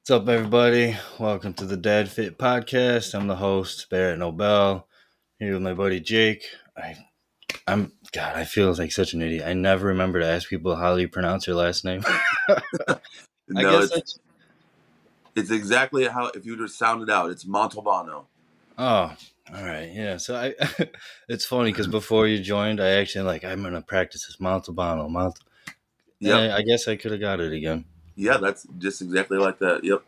What's up, everybody? Welcome to the Dad Fit Podcast. I'm the host, Barret Nobel. Here with my buddy Jake. I, I'm God. I feel like such an idiot. I never remember to ask people how do you pronounce your last name. no, guess it's, it's exactly how if you just sound it out. It's Montalbano. Oh, all right, yeah. So I, it's funny because before you joined, I actually like I'm gonna practice this Montalbano. Mont. Yeah, I guess I could have got it again. Yeah, that's just exactly like that. Yep.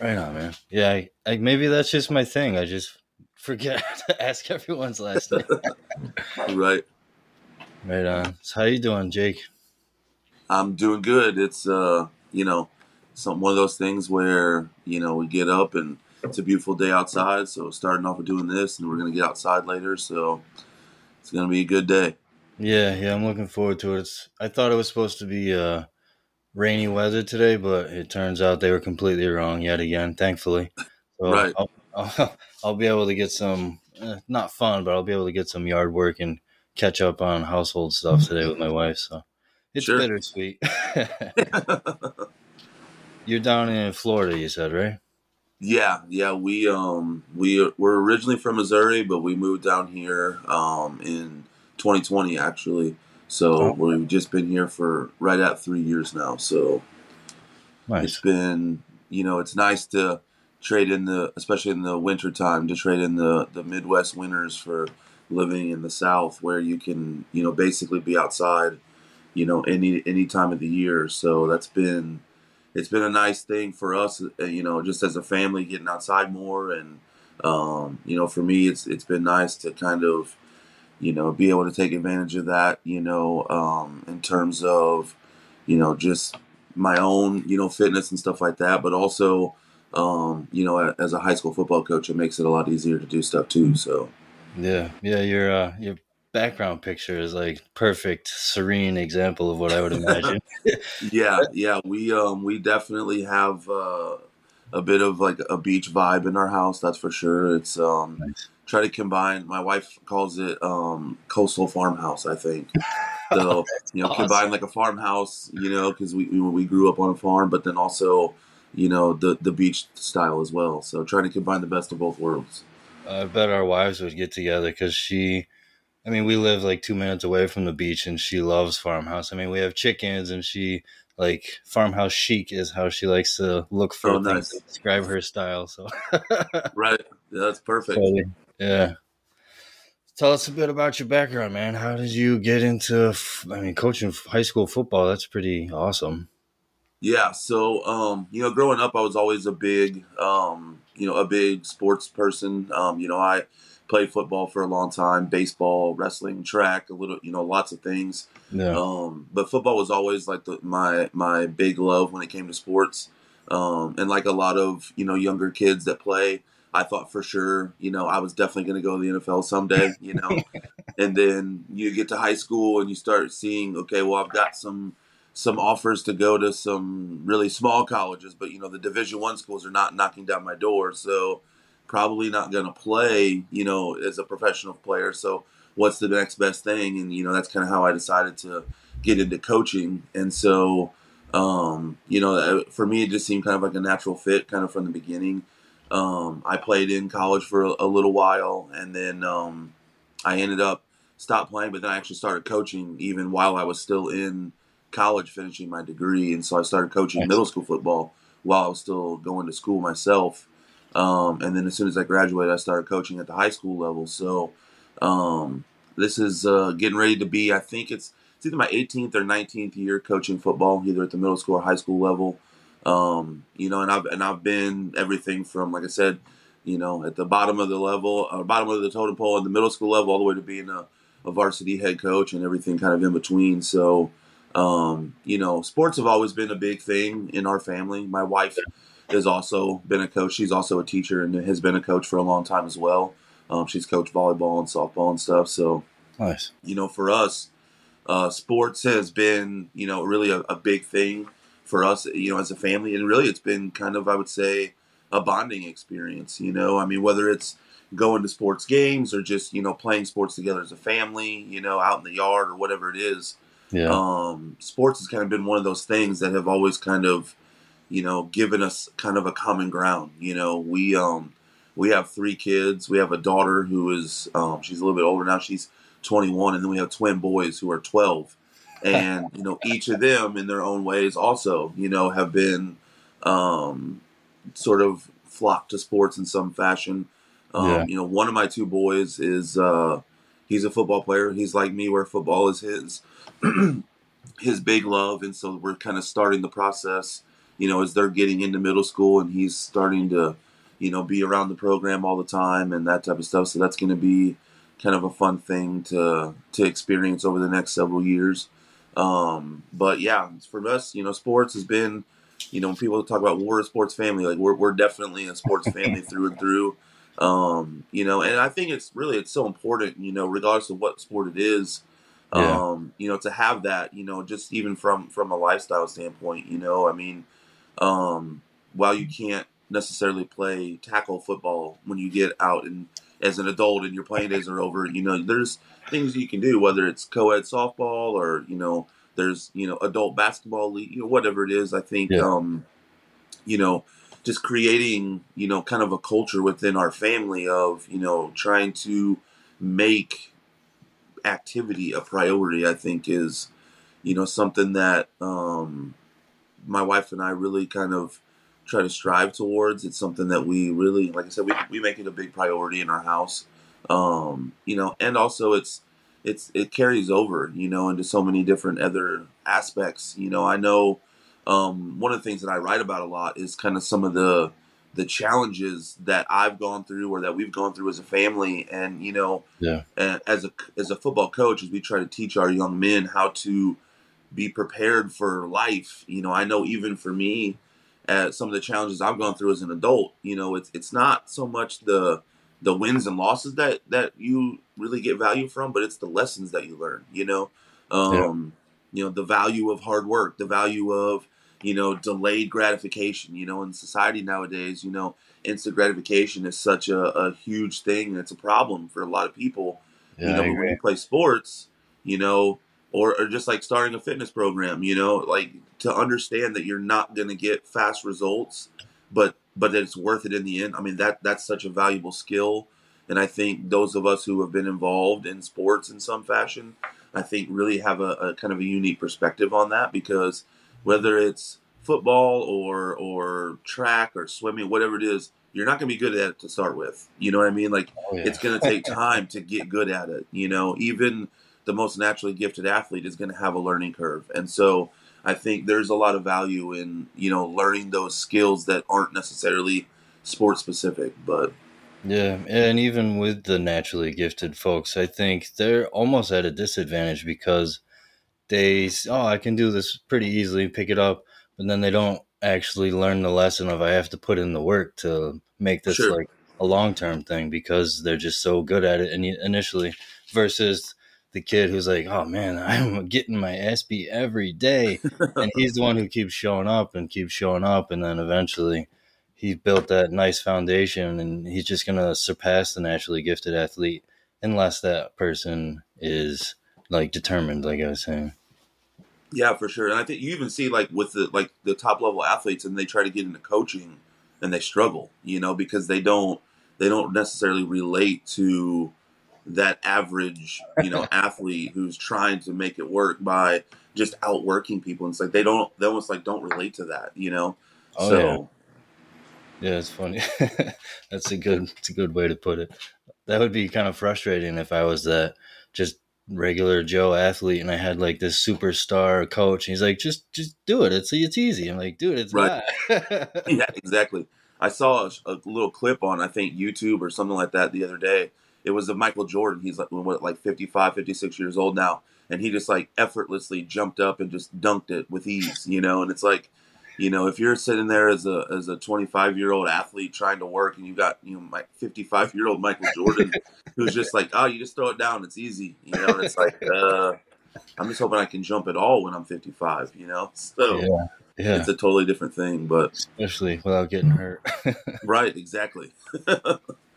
Right on, man. Yeah, I, I, maybe that's just my thing. I just forget to ask everyone's last name. Right. right on. So how you doing, Jake? I'm doing good. It's uh, you know, some one of those things where you know we get up and it's a beautiful day outside. So starting off with doing this, and we're gonna get outside later. So it's gonna be a good day. Yeah, yeah, I'm looking forward to it. It's, I thought it was supposed to be uh, rainy weather today, but it turns out they were completely wrong yet again. Thankfully, so Right. I'll, I'll, I'll be able to get some eh, not fun, but I'll be able to get some yard work and catch up on household stuff today with my wife. So it's Sure. bittersweet. You're down in Florida, you said, right? Yeah, yeah, we um we were originally from Missouri, but we moved down here um in 2020 actually. So Oh. we've just been here for right at three years now. So it's been you know it's nice to trade in the especially in the winter time to trade in the the Midwest winters for living in the South where you can you know basically be outside you know any any time of the year. So that's been it's been a nice thing for us, uh, you know, just as a family getting outside more, and um, you know, for me, it's it's been nice to kind of, you know, be able to take advantage of that, you know, um, in terms of, you know, just my own, you know, fitness and stuff like that, but also, um, you know, as a high school football coach, it makes it a lot easier to do stuff too. So Yeah, yeah. Your uh, your background picture is like perfect, serene example of what I would imagine. yeah, yeah, we um we definitely have uh, a bit of like a beach vibe in our house. That's for sure. It's um Nice. Try to combine. My wife calls it um coastal farmhouse. I think so. You know, Awesome. combine like a farmhouse. You know, because we we we grew up on a farm, but then also you know the the beach style as well. So trying to combine the best of both worlds. I bet our wives would get together because she, I mean, we live like two minutes away from the beach and she loves farmhouse. I mean, we have chickens and she, like, farmhouse chic is how she likes to look for Oh, nice. to describe her style. So, Right. Yeah, that's perfect. Totally. Yeah. Tell us a bit about your background, man. How did you get into, I mean, coaching high school football? That's pretty awesome. Yeah, so um, you know, growing up, I was always a big, um, you know, a big sports person. Um, you know, I played football for a long time, baseball, wrestling, track, a little, you know, lots of things. Yeah. Um, but football was always like the, my my big love when it came to sports. Um, and like a lot of you know younger kids that play, I thought for sure, you know, I was definitely going to go to the NFL someday. You know, and then you get to high school and you start seeing, okay, well, I've got some some offers to go to some really small colleges, but you know, the Division One schools are not knocking down my door, so probably not going to play, you know, as a professional player. So what's the next best thing? And you know, that's kind of how I decided to get into coaching. And so, um, you know, for me, it just seemed kind of like a natural fit, kind of from the beginning. Um, I played in college for a, a little while, and then um, I ended up stopped playing, but then I actually started coaching even while I was still in college, finishing my degree, and so I started coaching middle school football while I was still going to school myself. Um, and then as soon as I graduated, I started coaching at the high school level. So um, this is uh, getting ready to be. I think it's it's either my 18th or 19th year coaching football, either at the middle school or high school level. Um, you know, and I've and I've been everything from like I said, you know, at the bottom of the level, uh, bottom of the totem pole, at the middle school level, all the way to being a, a varsity head coach and everything kind of in between. So, um, you know, sports have always been a big thing in our family. My wife has also been a coach. She's also a teacher and has been a coach for a long time as well. Um, she's coached volleyball and softball and stuff. So, Nice. you know, for us, uh, sports has been, you know, really a, a big thing for us, you know, as a family. And really, it's been kind of, I would say, a bonding experience. You know, I mean, whether it's going to sports games or just, you know, playing sports together as a family, you know, out in the yard or whatever it is. Yeah. Um, sports has kind of been one of those things that have always kind of, you know, given us kind of a common ground. You know, we um we have three kids. We have a daughter who is um, she's a little bit older now. She's 21, and then we have twin boys who are 12. And you know, each of them in their own ways also, you know, have been um, sort of flocked to sports in some fashion. Um, yeah. You know, one of my two boys is uh, he's a football player. He's like me, where football is his his big love, and so we're kind of starting the process. You know, as they're getting into middle school, and he's starting to, you know, be around the program all the time and that type of stuff. So that's going to be kind of a fun thing to to experience over the next several years. Um, but yeah, for us, you know, sports has been, you know, when people talk about we're a sports family, like we're we're definitely a sports family through and through. Um, you know, and I think it's really it's so important, you know, regardless of what sport it is, yeah. um, you know, to have that, you know, just even from from a lifestyle standpoint, you know, I mean, um, while you can't necessarily play tackle football when you get out and as an adult and your playing days are over, you know, there's things you can do, whether it's co-ed softball or, you know, there's, you know, adult basketball league, you know, whatever it is. I think, yeah. um, you know, just creating, you know, kind of a culture within our family of, you know, trying to make activity a priority, I think is, you know, something that, um, my wife and I really kind of, try to strive towards. It's something that we really, like I said, we, we make it a big priority in our house. Um, you know, and also it's it's it carries over, you know, into so many different other aspects. You know, I know um, one of the things that I write about a lot is kind of some of the the challenges that I've gone through or that we've gone through as a family, and you know, yeah, as a as a football coach, as we try to teach our young men how to be prepared for life. You know, I know even for me, at some of the challenges I've gone through as an adult, you know, it's it's not so much the the wins and losses that that you really get value from, but it's the lessons that you learn. You know, um, yeah. you know the value of hard work, the value of you know delayed gratification. You know, in society nowadays, you know, instant gratification is such a, a huge thing, and it's a problem for a lot of people. Yeah, you know, when you play sports, you know, or, or just like starting a fitness program, you know, like to understand that you're not going to get fast results, but but that it's worth it in the end. I mean that that's such a valuable skill, and I think those of us who have been involved in sports in some fashion, I think really have a, a kind of a unique perspective on that because whether it's football or or track or swimming, whatever it is, you're not going to be good at it to start with. You know what I mean? Like oh, yeah. it's going to take time to get good at it. You know, even the most naturally gifted athlete is going to have a learning curve. And so I think there's a lot of value in, you know, learning those skills that aren't necessarily sport specific, but yeah, and even with the naturally gifted folks, I think they're almost at a disadvantage because they oh, I can do this pretty easily, pick it up, but then they don't actually learn the lesson of I have to put in the work to make this sure. like a long-term thing because they're just so good at it initially versus the kid who's like, "Oh man, I'm getting my ass beat every day," and he's the one who keeps showing up and keeps showing up, and then eventually he built that nice foundation, and he's just gonna surpass the naturally gifted athlete unless that person is like determined, like I was saying. Yeah, for sure, and I think you even see like with the like the top level athletes, and they try to get into coaching, and they struggle, you know, because they don't they don't necessarily relate to that average, you know, athlete who's trying to make it work by just outworking people. And it's like they don't, they almost like don't relate to that, you know. Oh, so, yeah. yeah, it's funny. That's a good, it's a good way to put it. That would be kind of frustrating if I was that just regular Joe athlete and I had like this superstar coach. And he's like, just, just do it. It's, it's easy. I'm like, dude, it's right. yeah, exactly. I saw a, a little clip on, I think YouTube or something like that the other day it was of Michael Jordan. He's like what, like 55, 56 years old now, and he just like effortlessly jumped up and just dunked it with ease, you know. And it's like, you know, if you're sitting there as a as a 25 year old athlete trying to work, and you got you know like 55 year old Michael Jordan who's just like, oh, you just throw it down, it's easy, you know. And it's like, uh, I'm just hoping I can jump at all when I'm 55, you know. So. Yeah. Yeah. It's a totally different thing, but especially without getting hurt. right, exactly.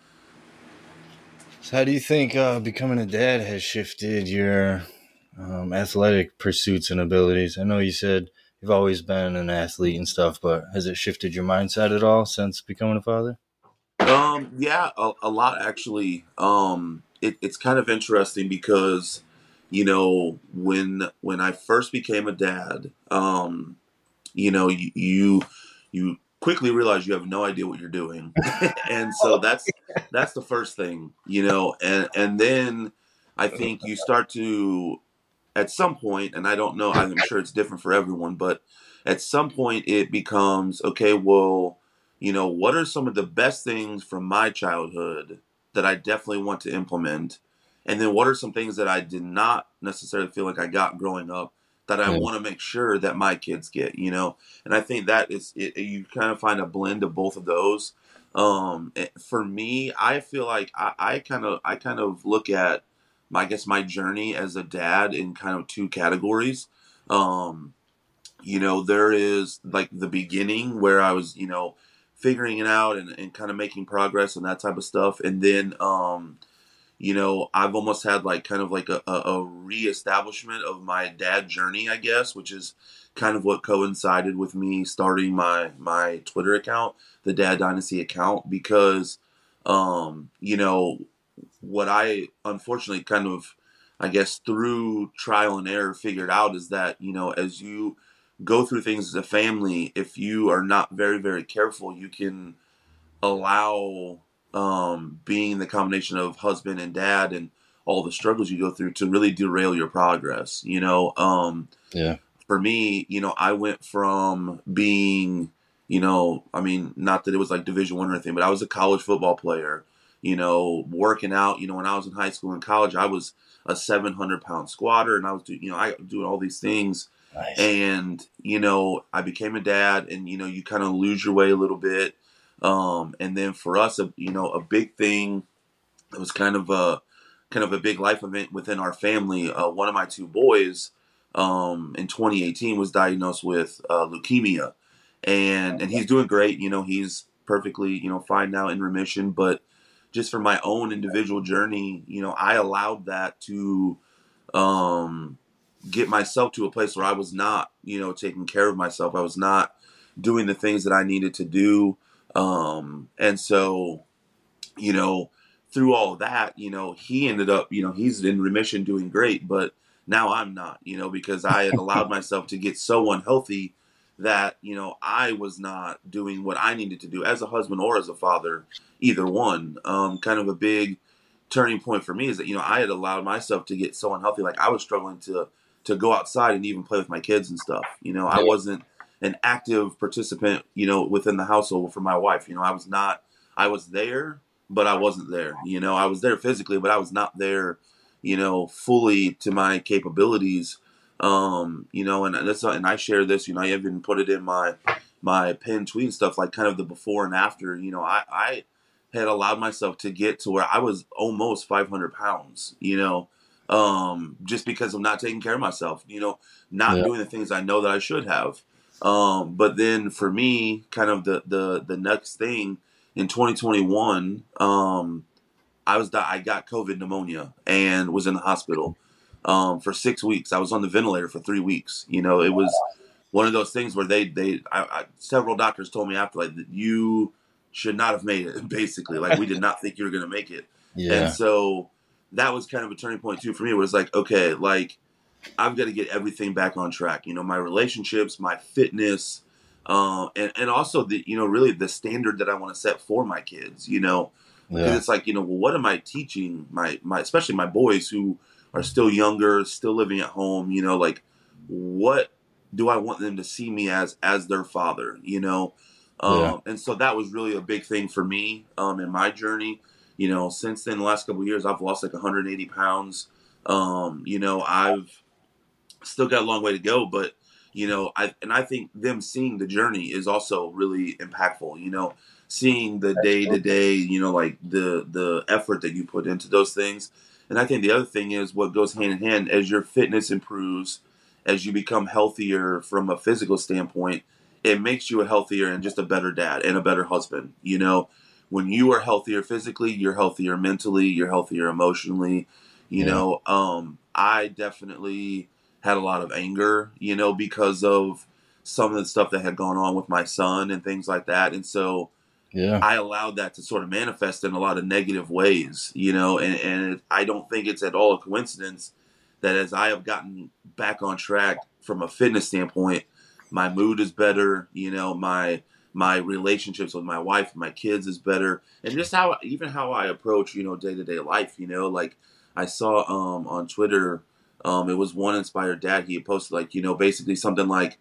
So, how do you think uh, becoming a dad has shifted your um, athletic pursuits and abilities? I know you said you've always been an athlete and stuff, but has it shifted your mindset at all since becoming a father? Um, yeah, a, a lot actually. Um, it, it's kind of interesting because, you know, when when I first became a dad, um, you know, you you, you quickly realize you have no idea what you're doing, and so that's that's the first thing, you know, and and then I think you start to, at some point, and I don't know, I'm sure it's different for everyone, but at some point it becomes okay. Well you know, what are some of the best things from my childhood that I definitely want to implement? And then what are some things that I did not necessarily feel like I got growing up that I want to make sure that my kids get, you know? And I think that is, it, you kind of find a blend of both of those. Um, eh, for me, I feel like I, kind of, I kind of look at, my, I guess my journey as a dad in kind of two categories. Um, you know, there is like the beginning where I was, you know, figuring it out and, and kind of making progress and that type of stuff. And then, um, you know, I've almost had like kind of like a, a, a reestablishment of my dad journey, I guess, which is kind of what coincided with me starting my my Twitter account, the Dad Dynasty account, because um, you know, what I unfortunately kind of I guess through trial and error figured out is that, you know, as you go through things as a family, if you are not very, very careful, you can allow um, being the combination of husband and dad and all the struggles you go through to really derail your progress. You know, um, yeah. For me, you know, I went from being, you know, I mean, not that it was like Division One or anything, but I was a college football player. You know, working out. You know, when I was in high school and college, I was a 700 pound squatter, and I was doing, you know, I doing all these things Nice. And, you know, I became a dad and, you know, you kind of lose your way a little bit. Um, and then for us, a, you know, a big thing, it was kind of a, kind of a big life event within our family. Uh, one of my two boys, um, in 2018 was diagnosed with, uh, leukemia and, and he's doing great. You know, he's perfectly, you know, fine now in remission, but just for my own individual journey, you know, I allowed that to, um, get myself to a place where I was not, you know, taking care of myself. I was not doing the things that I needed to do. Um, and so, you know, through all that, you know, he ended up, you know, he's in remission doing great, but now I'm not, you know, because I had allowed myself to get so unhealthy that, you know, I was not doing what I needed to do as a husband or as a father, either one. Um, kind of a big turning point for me is that, you know, I had allowed myself to get so unhealthy. Like I was struggling to to go outside and even play with my kids and stuff. You know, I wasn't an active participant, you know, within the household for my wife. You know, I was not, I was there, but I wasn't there. You know, I was there physically, but I was not there, you know, fully to my capabilities. Um, you know, and that's and I share this, you know, I even put it in my my pin tweet and stuff, like kind of the before and after. You know, I I had allowed myself to get to where I was almost 500 pounds. You know, um, just because I'm not taking care of myself, you know, not yeah. doing the things I know that I should have. Um, but then for me, kind of the the the next thing in 2021, um, I was I got COVID pneumonia and was in the hospital um, for six weeks. I was on the ventilator for three weeks. You know, it was one of those things where they they I, I, several doctors told me after like that you should not have made it. Basically, like we did not think you were going to make it. Yeah. And so that was kind of a turning point too for me. It was like, okay, like I've got to get everything back on track. You know, my relationships, my fitness, uh, and and also the you know really the standard that I want to set for my kids. You know, yeah. it's like you know, well, what am I teaching my my especially my boys who are still younger, still living at home. You know, like what do I want them to see me as as their father? You know. Um, yeah. And so that was really a big thing for me um, in my journey you know, since then, the last couple years, I've lost like 180 pounds. Um, you know, I've still got a long way to go, but you know, I and I think them seeing the journey is also really impactful. You know, seeing the day to day, you know, like the the effort that you put into those things. And I think the other thing is what goes hand in hand as your fitness improves, as you become healthier from a physical standpoint, it makes you a healthier and just a better dad and a better husband. You know, when you are healthier physically, you're healthier mentally, you're healthier emotionally. You yeah. know, um, I definitely had a lot of anger, you know, because of some of the stuff that had gone on with my son and things like that. And so Yeah. I allowed that to sort of manifest in a lot of negative ways, you know, and, and I don't think it's at all a coincidence that as I have gotten back on track from a fitness standpoint, my mood is better, you know, my my relationships with my wife and my kids is better, and just how even how I approach, you know, day to day life, you know, like I saw um on Twitter, um it was one inspired dad he posted like you know basically something like,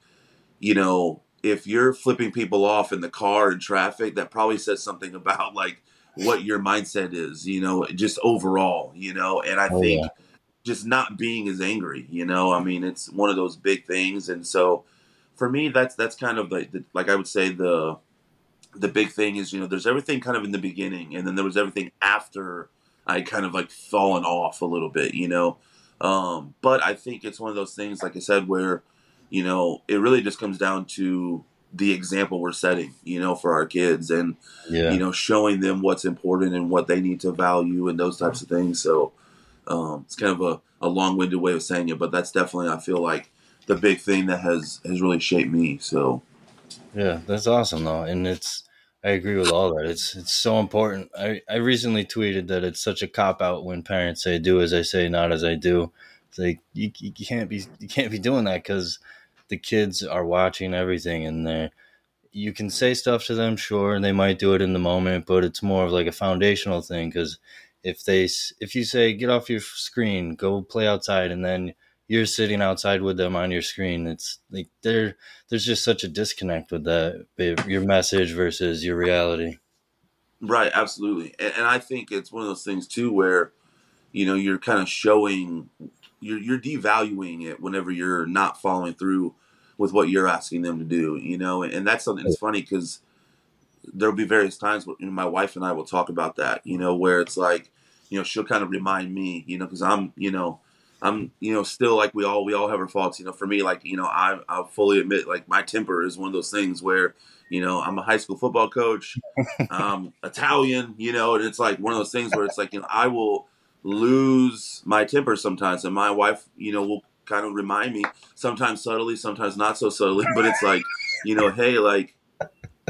you know, if you're flipping people off in the car in traffic, that probably says something about like what your mindset is, you know, just overall, you know, and I Oh, think yeah. just not being as angry, you know, I mean, it's one of those big things. And so for me, that's, that's kind of like, the, like I would say the, the big thing is, you know, there's everything kind of in the beginning and then there was everything after I kind of like fallen off a little bit, you know? Um, but I think it's one of those things, like I said, where, you know, it really just comes down to the example we're setting, you know, for our kids and, Yeah. you know, showing them what's important and what they need to value and those types of things. So um, it's kind of a, a long winded way of saying it, but that's definitely I feel like the big thing that has has really shaped me. So Yeah, that's awesome though, and it's I agree with all that. It's it's so important. I I recently tweeted that it's such a cop out when parents say "do as I say, not as I do." It's like you, you can't be you can't be doing that because the kids are watching everything, and they you can say stuff to them, sure, and they might do it in the moment, but it's more of like a foundational thing because if they if you say get off your screen, go play outside, and then you're sitting outside with them on your screen, it's like they're there's just such a disconnect with that your message versus your reality. Right, absolutely, and, and I think it's one of those things too where you know you're kind of showing you're you're devaluing it whenever you're not following through with what you're asking them to do. You know, and, that's something that's funny because there'll be various times where you know, my wife and I will talk about that, you know, where it's like, you know, she'll kind of remind me, you know, because I'm, you know, I'm, you know, still like we all we all have our faults, you know. For me, like, you know, I I'll fully admit, like, my temper is one of those things where, you know, I'm a high school football coach, um, Italian, you know, and it's like one of those things where it's like, you know, I will lose my temper sometimes, and my wife, you know, will kind of remind me sometimes subtly, sometimes not so subtly, but it's like, you know, hey, like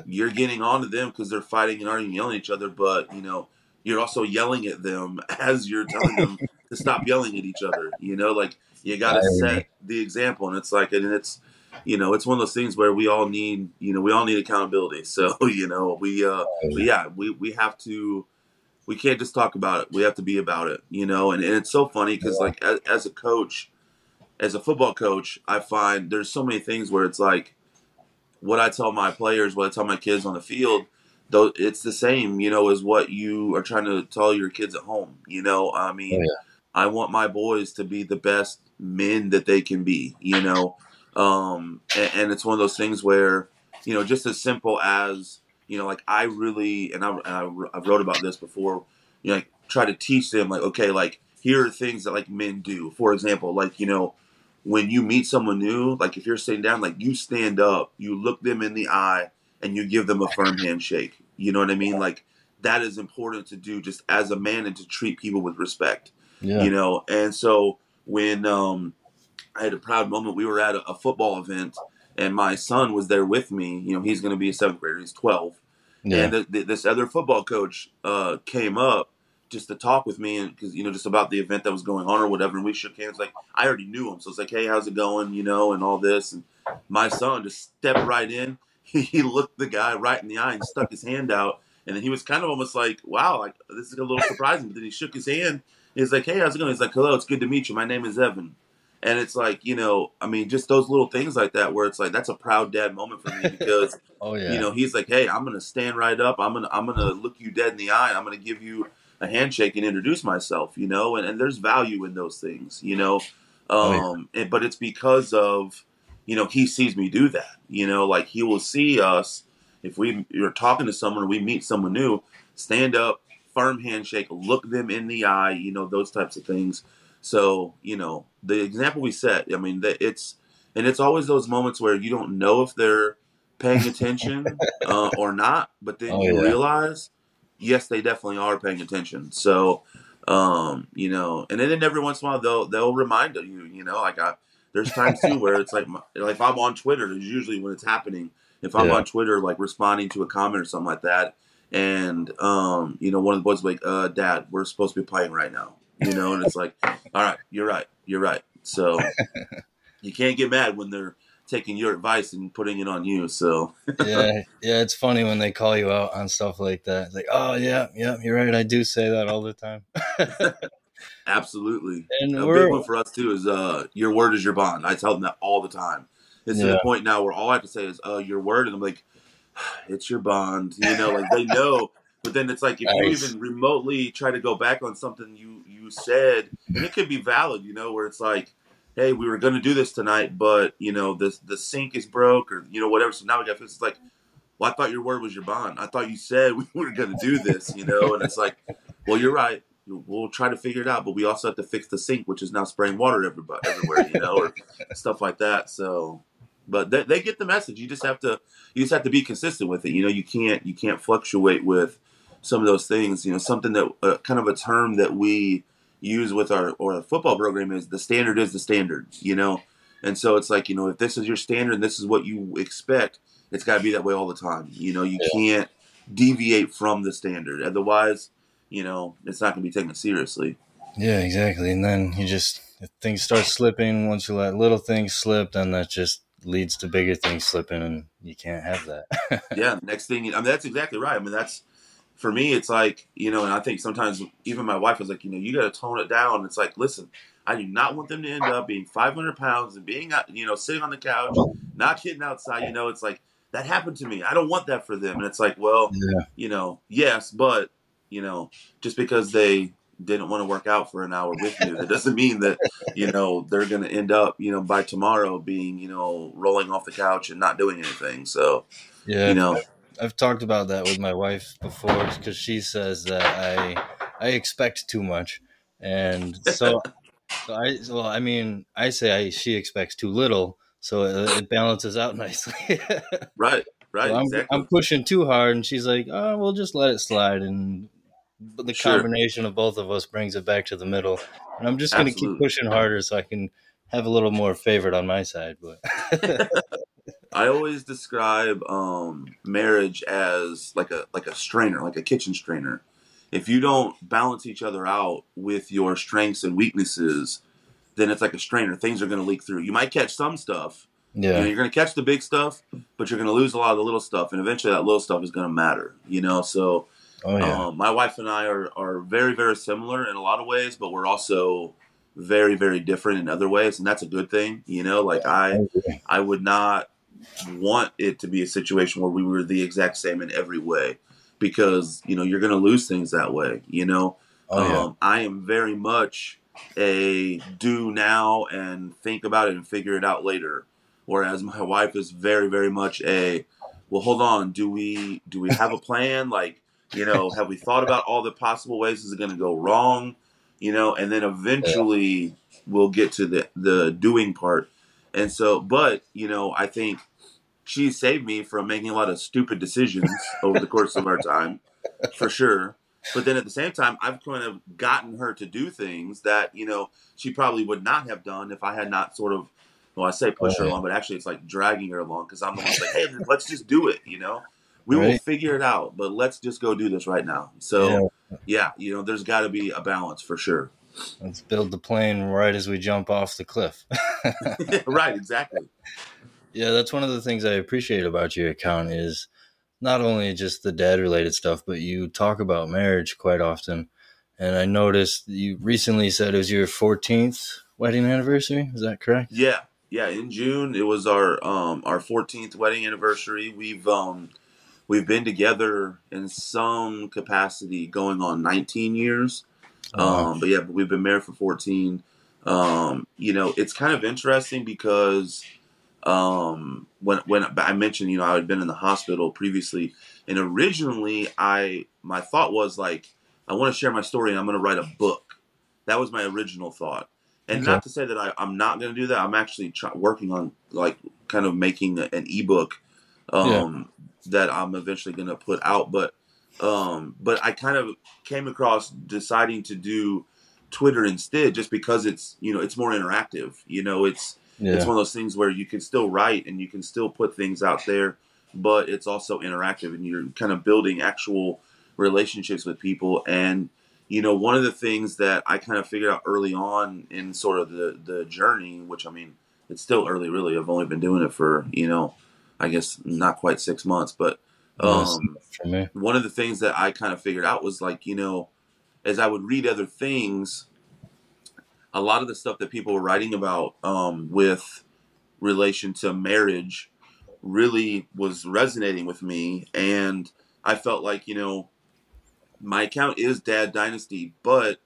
you're getting on to them because they're fighting and arguing, yelling at each other, but you know, you're also yelling at them as you're telling them to stop yelling at each other. You know, like you got to set the example, and it's like, and it's, you know, it's one of those things where we all need, you know, we all need accountability. So, you know, we, uh, yeah, we we have to. We can't just talk about it. We have to be about it, you know. And, and it's so funny because, like, as, as a coach, as a football coach, I find there's so many things where it's like, what I tell my players, what I tell my kids on the field, though it's the same, you know, as what you are trying to tell your kids at home. You know, I mean, Oh, yeah. I want my boys to be the best men that they can be. You know, um, and, and it's one of those things where, you know, just as simple as you know, like I really, and I, and I, I wrote about this before, you know, like try to teach them, like, okay, like here are things that like men do. For example, like you know, when you meet someone new, like if you're sitting down, like you stand up, you look them in the eye, and you give them a firm handshake. You know what I mean? Like that is important to do just as a man and to treat people with respect yeah. you know? And so when um i had a proud moment we were at a, a football event and my son was there with me. You know he's going to be a seventh grader he's 12 yeah. And th th this other football coach uh came up just to talk with me and because you know just about the event that was going on or whatever and we shook hands like i already knew him so it's like hey how's it going you know and all this and my son just stepped right in he looked the guy right in the eye and stuck his hand out and then he was kind of almost like wow like this is a little surprising but then he shook his hand He's like, hey, how's it going? He's like, hello, it's good to meet you. My name is Evan. And it's like, you know, I mean, just those little things like that where it's like, that's a proud dad moment for me because, oh yeah you know, he's like, hey, I'm going to stand right up. I'm to, I'm going to look you dead in the eye. I'm going to give you a handshake and introduce myself, you know, and, and there's value in those things, you know. Oh. Um, and, but it's because of, you know, he sees me do that, you know, like he will see us if we are talking to someone or we meet someone new, stand up, firm handshake, look them in the eye, you know, those types of things. So, you know, the example we set, I mean, that it's, and it's always those moments where you don't know if they're paying attention uh, or not, but then Oh, you yeah. realize, yes, they definitely are paying attention. So, um, you know, and then every once in a while they'll they'll remind you, you know, like I There's times too where it's like, my, like if I'm on Twitter, it's usually when it's happening. If I'm Yeah. on Twitter, like responding to a comment or something like that, and um, you know, one of the boys like, "Uh, Dad, we're supposed to be playing right now," you know, and it's like, "All right, you're right, you're right." So you can't get mad when they're taking your advice and putting it on you. So yeah, yeah, it's funny when they call you out on stuff like that. It's like, oh yeah, yeah, you're right. I do say that all the time. absolutely, And a big one for us too is uh, your word is your bond. I tell them that all the time. It's to the point now where all I have to say is, "Uh, your word," and I'm like, "It's your bond." You know, like they know. But then it's like if Nice. you even remotely try to go back on something you you said, and it could be valid. You know, where it's like, "Hey, we were going to do this tonight, but you know, the the sink is broke, or you know, whatever." So now we got this. It's like, well, I thought your word was your bond. I thought you said we were going to do this. You know, and it's like, well, you're right. We'll try to figure it out, but we also have to fix the sink, which is now spraying water everybody, everywhere, you know, or stuff like that. So, but they, they get the message. You just have to, you just have to be consistent with it. You know, you can't, you can't fluctuate with some of those things. You know, something that uh, kind of a term that we use with our or our football program is the standard is the standard. You know, and so it's like you know if this is your standard and this is what you expect, it's got to be that way all the time. You know, you Yeah. can't deviate from the standard. Otherwise, you know, it's not going to be taken seriously. yeah, exactly. And then you just if things start slipping. Once you let little things slip, then that just leads to bigger things slipping, and you can't have that. yeah, next thing, I mean, that's exactly right. I mean, that's for me. It's like you know, and I think sometimes even my wife is like, you know, you got to tone it down. It's like, listen, I do not want them to end up being 500 pounds and being, you know, sitting on the couch, not getting outside. You know, it's like that happened to me. I don't want that for them. And it's like, well, yeah, you know, yes, but you know, just because they didn't want to work out for an hour with you, that doesn't mean that you know they're going to end up, you know, by tomorrow being, you know, rolling off the couch and not doing anything. So, yeah. you know, I've talked about that with my wife before because she says that I I expect too much, and so, so I well I mean I say I she expects too little, so it, it balances out nicely. right, right, So I'm, exactly. I'm pushing too hard, and she's like, "Oh, we'll just let it slide." And the Sure. combination of both of us brings it back to the middle, and I'm just going to keep pushing harder so I can have a little more favorite on my side. But I always describe um, marriage as like a like a strainer, like a kitchen strainer. If you don't balance each other out with your strengths and weaknesses, then it's like a strainer. Things are going to leak through. You might catch some stuff. You know, yeah, you're going to catch the big stuff, but you're going to lose a lot of the little stuff, and eventually that little stuff is going to matter. You know, so oh yeah, um, my wife and I are, are very, very similar in a lot of ways, but we're also very, very different in other ways, and that's a good thing. You know, like I, I would not want it to be a situation where we were the exact same in every way, because you know you're going to lose things that way. You know, oh yeah. um, I am very much a do now and think about it and figure it out later. Whereas my wife is very, very much a well, hold on, do we do we have a plan? Like, you know, have we thought about all the possible ways is it gonna go wrong? You know, and then eventually we'll get to the the doing part. And so but, you know, I think she saved me from making a lot of stupid decisions over the course of our time, for sure. But then at the same time, I've kind of gotten her to do things that you know she probably would not have done if I had not sort of, well, I say push her Right. along, but actually it's like dragging her along because I'm the one like, hey, let's just do it. You know, we will figure it out, but let's just go do this right now. So yeah, you know, there's got to be a balance for sure. Let's build the plane right as we jump off the cliff. right, exactly. Yeah, that's one of the things I appreciate about your account is not only just the dad related stuff, but you talk about marriage quite often. And I noticed you recently said it was your 14th wedding anniversary. Is that correct? Yeah, yeah. In June, it was our um our 14th wedding anniversary. We've um we've been together in some capacity, going on 19 years. Wow. Um, but yeah, but we've been married for 14. Um, you know, it's kind of interesting because um, when when I mentioned, you know, I had been in the hospital previously, and originally I my thought was like, I want to share my story and I'm going to write a book. That was my original thought, and Okay. not to say that I, I'm not going to do that. I'm actually try, working on like kind of making a- an ebook um, that I'm eventually going to put out, but um, but I kind of came across deciding to do Twitter instead, just because it's you know it's more interactive. You know, it's yeah. it's one of those things where you can still write and you can still put things out there, but it's also interactive and you're kind of building actual relationships with people. And, you know, one of the things that I kind of figured out early on in sort of the, the journey, which I mean, it's still early, really. I've only been doing it for, you know, I guess not quite six months, but um, one of the things that I kind of figured out was like, you know, as I would read other things, a lot of the stuff that people were writing about um, with relation to marriage really was resonating with me. And I felt like, you know, my account is Dad Dynasty, but,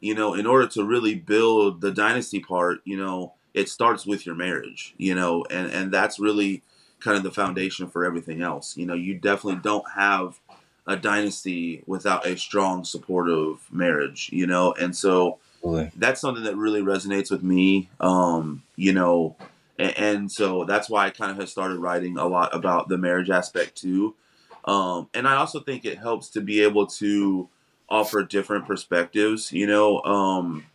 you know, in order to really build the dynasty part, you know, it starts with your marriage, you know, and, and that's really kind of the foundation for everything else. You know, you definitely don't have a dynasty without a strong supportive marriage, you know, and so that's something that really resonates with me. Um, you know, and, and so that's why I kind of have started writing a lot about the marriage aspect too. Um, and I also think it helps to be able to offer different perspectives. You know, um,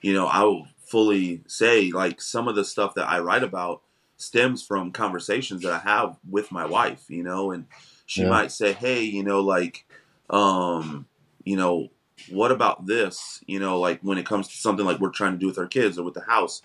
you know, I will fully say like some of the stuff that I write about stems from conversations that I have with my wife. You know, and she yeah. might say, "Hey, you know, like, um, you know, what about this? You know, like when it comes to something like we're trying to do with our kids or with the house."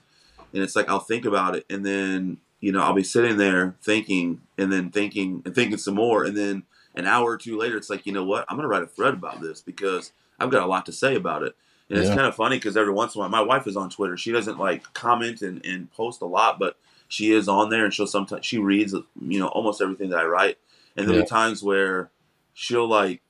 And it's like I'll think about it, and then you know, I'll be sitting there thinking and then thinking and thinking some more. And then an hour or two later, it's like, you know what? I'm going to write a thread about this because I've got a lot to say about it. And yeah. it's kind of funny because every once in a while, my wife is on Twitter. She doesn't like comment and, and post a lot, but she is on there and she'll sometimes, she reads, you know, almost everything that I write. And there'll yeah. be times where she'll like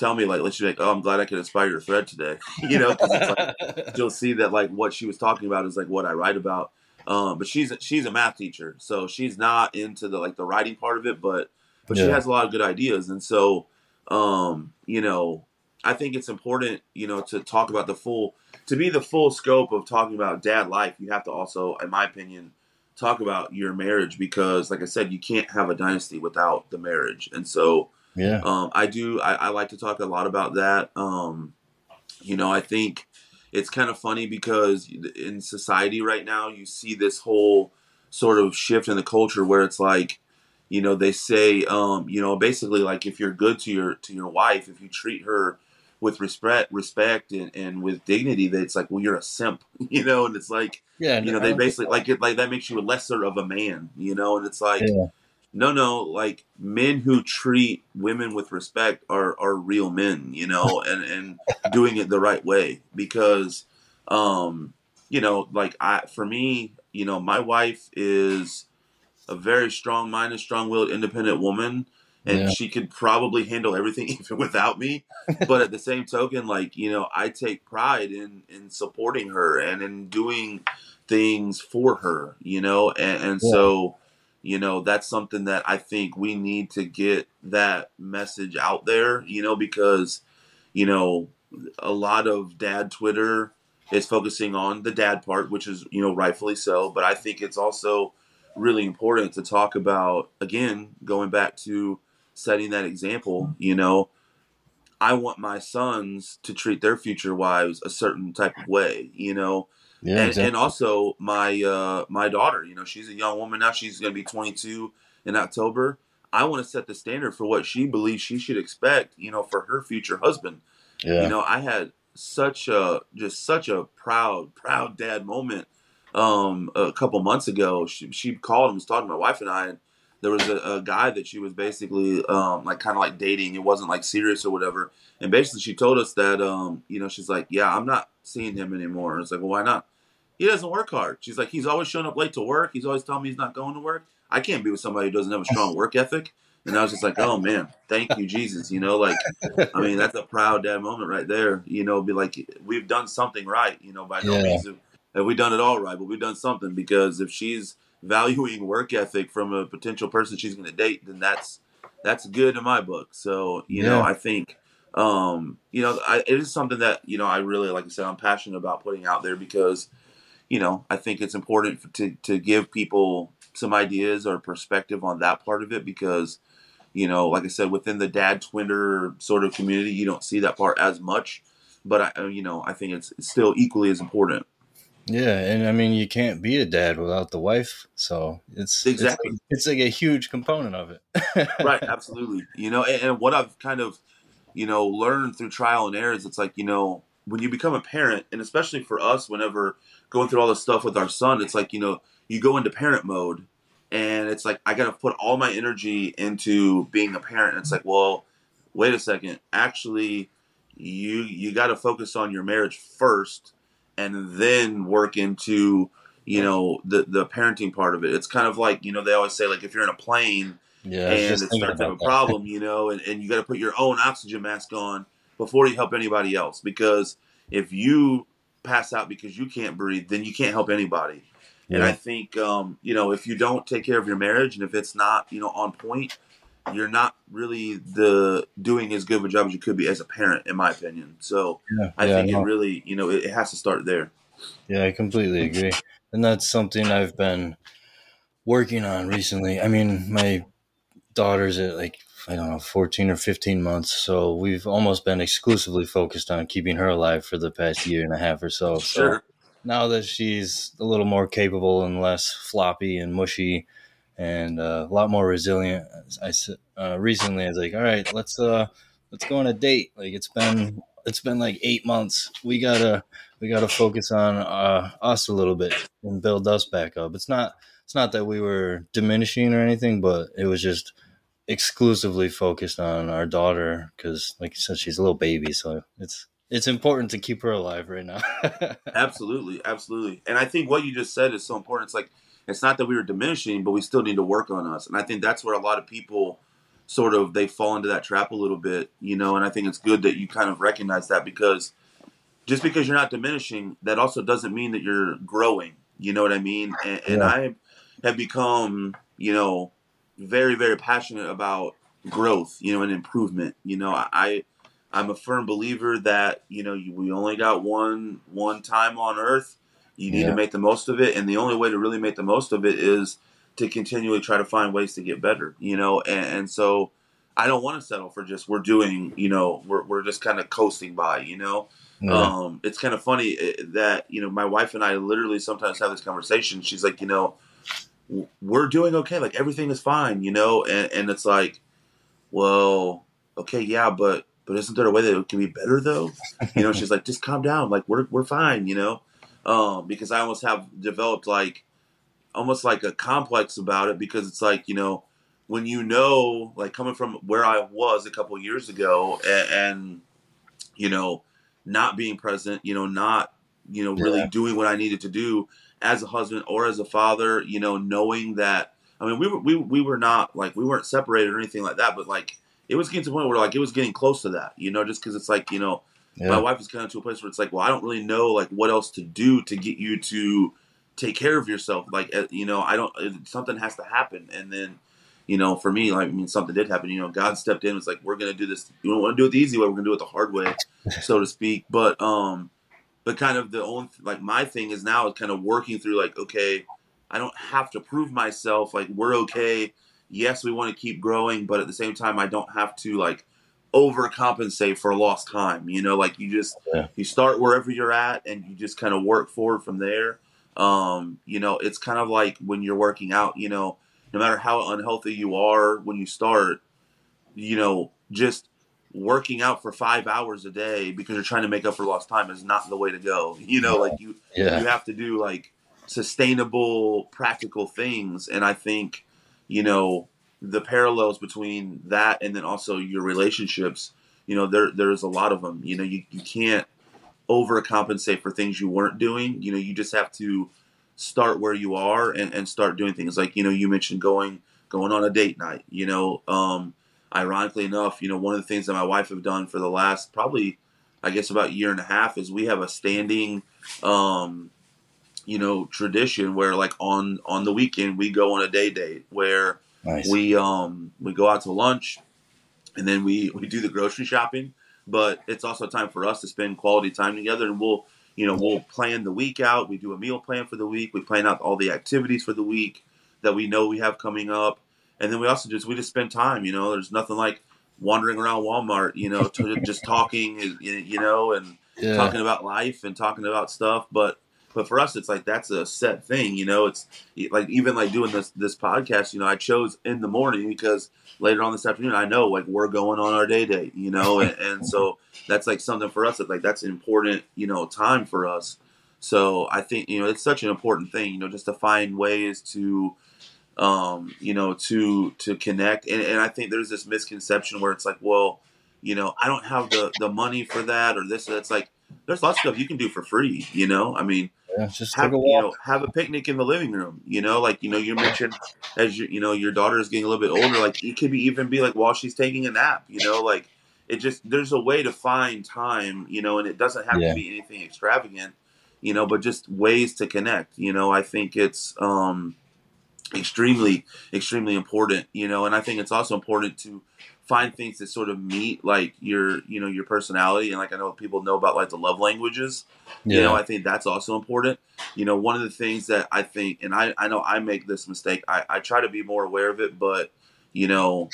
tell me like, let's be like, oh, I'm glad I could inspire your thread today. you know, cause it's like, she'll see that like what she was talking about is like what I write about. Um, but she's she's a math teacher, so she's not into the like the writing part of it, but but yeah. she has a lot of good ideas, and so um, you know, I think it's important, you know, to talk about the full to be the full scope of talking about dad life. You have to also, in my opinion, talk about your marriage because, like I said, you can't have a dynasty without the marriage, and so yeah, um, I do. I, I like to talk a lot about that. Um, you know, I think it's kind of funny because in society right now you see this whole sort of shift in the culture where it's like you know they say um, you know basically like if you're good to your to your wife if you treat her with respect respect and, and with dignity that it's like well you're a simp you know and it's like yeah you know they basically like it like that makes you a lesser of a man you know and it's like yeah no, no, like men who treat women with respect are are real men, you know, and and doing it the right way because, um, you know, like I for me, you know, my wife is a very strong-minded, strong-willed, independent woman, and yeah. she could probably handle everything even without me. but at the same token, like you know, I take pride in in supporting her and in doing things for her, you know, and, and yeah. so you know that's something that i think we need to get that message out there you know because you know a lot of dad twitter is focusing on the dad part which is you know rightfully so. But i think it's also really important to talk about again going back to setting that example you know i want my sons to treat their future wives a certain type of way you know yeah, and, exactly. and also my uh, my daughter, you know, she's a young woman now. She's going to be 22 in October. I want to set the standard for what she believes she should expect, you know, for her future husband. Yeah. You know, I had such a just such a proud proud dad moment um, a couple months ago. She, she called and was talking to my wife and I, and there was a, a guy that she was basically um, like kind of like dating. It wasn't like serious or whatever. And basically, she told us that um, you know she's like, yeah, I'm not seeing him anymore. And it's like, well, why not? He doesn't work hard. She's like, he's always showing up late to work. He's always telling me he's not going to work. I can't be with somebody who doesn't have a strong work ethic. And I was just like, oh man, thank you, Jesus. You know, like, I mean, that's a proud dad moment right there. You know, be like, we've done something right. You know, by no yeah. means have, we done it all right, but we've done something because if she's valuing work ethic from a potential person she's going to date, then that's that's good in my book. So you yeah. know, I think um, you know, I, it is something that you know I really, like I said, I'm passionate about putting out there because you know, I think it's important to to give people some ideas or perspective on that part of it because, you know, like I said, within the dad twitter sort of community, you don't see that part as much, but I, uh, you know, I think it's, it's still equally as important. Yeah, and I mean you can't be a dad without the wife, so it's exactly it's like, it's like a huge component of it. right, absolutely. You know, and, and what I've kind of you know learned through trial and error is it's like you know when you become a parent, and especially for us, whenever going through all this stuff with our son, it's like you know you go into parent mode, and it's like I got to put all my energy into being a parent. And it's like, well, wait a second, actually, you you got to focus on your marriage first and then work into you know the the parenting part of it. It's kind of like you know they always say like if you're in a plane yeah, and it starts to have a problem, you know, and, and you got to put your own oxygen mask on before you help anybody else because if you pass out because you can't breathe, then you can't help anybody. Yeah. And I think um, you know if you don't take care of your marriage and if it's not you know on point, you're not really the doing as good of a job as you could be as a parent, in my opinion. So yeah, I yeah, think no. it really, you know, it, it, has to start there. Yeah, I completely agree, and that's something I've been working on recently. I mean, my daughter's at like I don't know, fourteen or fifteen months, so we've almost been exclusively focused on keeping her alive for the past year and a half or so. Sure. So now that she's a little more capable and less floppy and mushy and uh, a lot more resilient. I uh, recently I was like, all right, let's uh let's go on a date. Like it's been it's been like eight months. We gotta we gotta focus on uh, us a little bit and build us back up. It's not it's not that we were diminishing or anything, but it was just exclusively focused on our daughter because, like you said, she's a little baby, so it's it's important to keep her alive right now. absolutely, absolutely. And I think what you just said is so important. It's like it's not that we were diminishing, but we still need to work on us. And I think that's where a lot of people sort of they fall into that trap a little bit, you know. And I think it's good that you kind of recognize that because just because you're not diminishing, that also doesn't mean that you're growing. You know what I mean? And, and I have become, you know, very very passionate about growth, you know, and improvement. You know, I I'm a firm believer that you know we only got one one time on Earth you need yeah. to make the most of it, and the only way to really make the most of it is to continually try to find ways to get better. You know, and, and so I don't want to settle for just we're doing. You know, we're we're just kind of coasting by. You know. Yeah. Um, it's kind of funny eh, that you know my wife and I literally sometimes have this conversation. She's like, you know, we're doing okay, like everything is fine, you know, and, and it's like, well, okay, yeah, but but isn't there a way that it can be better though? You know, she's like, just calm down, like we're we're fine, you know um, because I almost have developed like almost like a complex about it because it's like you know when you know like coming from where I was a couple years ago and, and, you know not being present, you know not you know really yeah. doing what I needed to do as a husband or as a father, you know knowing that I mean we were we, we were not like we weren't separated or anything like that, but like it was getting to a point where like it was getting close to that, you know, just because it's like you know yeah. My wife is kind of to a place where it's like, well, I don't really know like what else to do to get you to take care of yourself. Like, uh, you know, I don't. Something has to happen, and then, you know, for me, like, I mean, something did happen. You know, God stepped in. Was like, we're gonna do this. You don't want to do it the easy way. We're gonna do it the hard way, so to speak. But, um, but kind of the own like my thing is now is kind of working through like, okay, I don't have to prove myself. Like, we're okay. Yes, we want to keep growing, but at the same time, I don't have to like overcompensate for lost time. You know, like you just yeah. you start wherever you're at and you just kind of work forward from there. Um, you know, it's kind of like when you're working out, you know, no matter how unhealthy you are when you start, you know, just working out for five hours a day because you're trying to make up for lost time is not the way to go. You know, like you yeah. you have to do like sustainable, practical things. And I think, you know, the parallels between that and then also your relationships, you know, there there's a lot of them. You know, you, you can't overcompensate for things you weren't doing. You know, you just have to start where you are and, and start doing things like, you know, you mentioned going going on a date night, you know. Um, ironically enough, you know, one of the things that my wife have done for the last probably I guess about a year and a half is we have a standing um, you know, tradition where like on on the weekend we go on a day date where Nice. We um we go out to lunch, and then we we do the grocery shopping. But it's also time for us to spend quality time together, and we'll you know we'll plan the week out. We do a meal plan for the week. We plan out all the activities for the week that we know we have coming up, and then we also just we just spend time. You know, there's nothing like wandering around Walmart. You know, just talking. You know, and yeah. talking about life and talking about stuff, but But for us, it's like that's a set thing, you know. It's like even like doing this this podcast, you know. I chose in the morning because later on this afternoon, I know like we're going on our day date, you know, and, and so that's like something for us that like that's important, you know, time for us. So I think you know it's such an important thing, you know, just to find ways to, um, you know, to to connect. And, and I think there's this misconception where it's like, well, you know, I don't have the the money for that or this. That's like there's lots of stuff you can do for free. You know, I mean, Yeah, just have take a you walk. know have a picnic in the living room. You know, like you know you mentioned as you you know your daughter is getting a little bit older. Like it could be even be like while she's taking a nap. You know, like it just there's a way to find time. You know, and it doesn't have Yeah. to be anything extravagant. You know, but just ways to connect. You know, I think it's um extremely extremely important. You know, and I think it's also important to find things that sort of meet like your you know your personality and like I know people know about like the love languages you know i think that's also important you know one of the things that i think and i, I know i make this mistake I, I try to be more aware of it but you know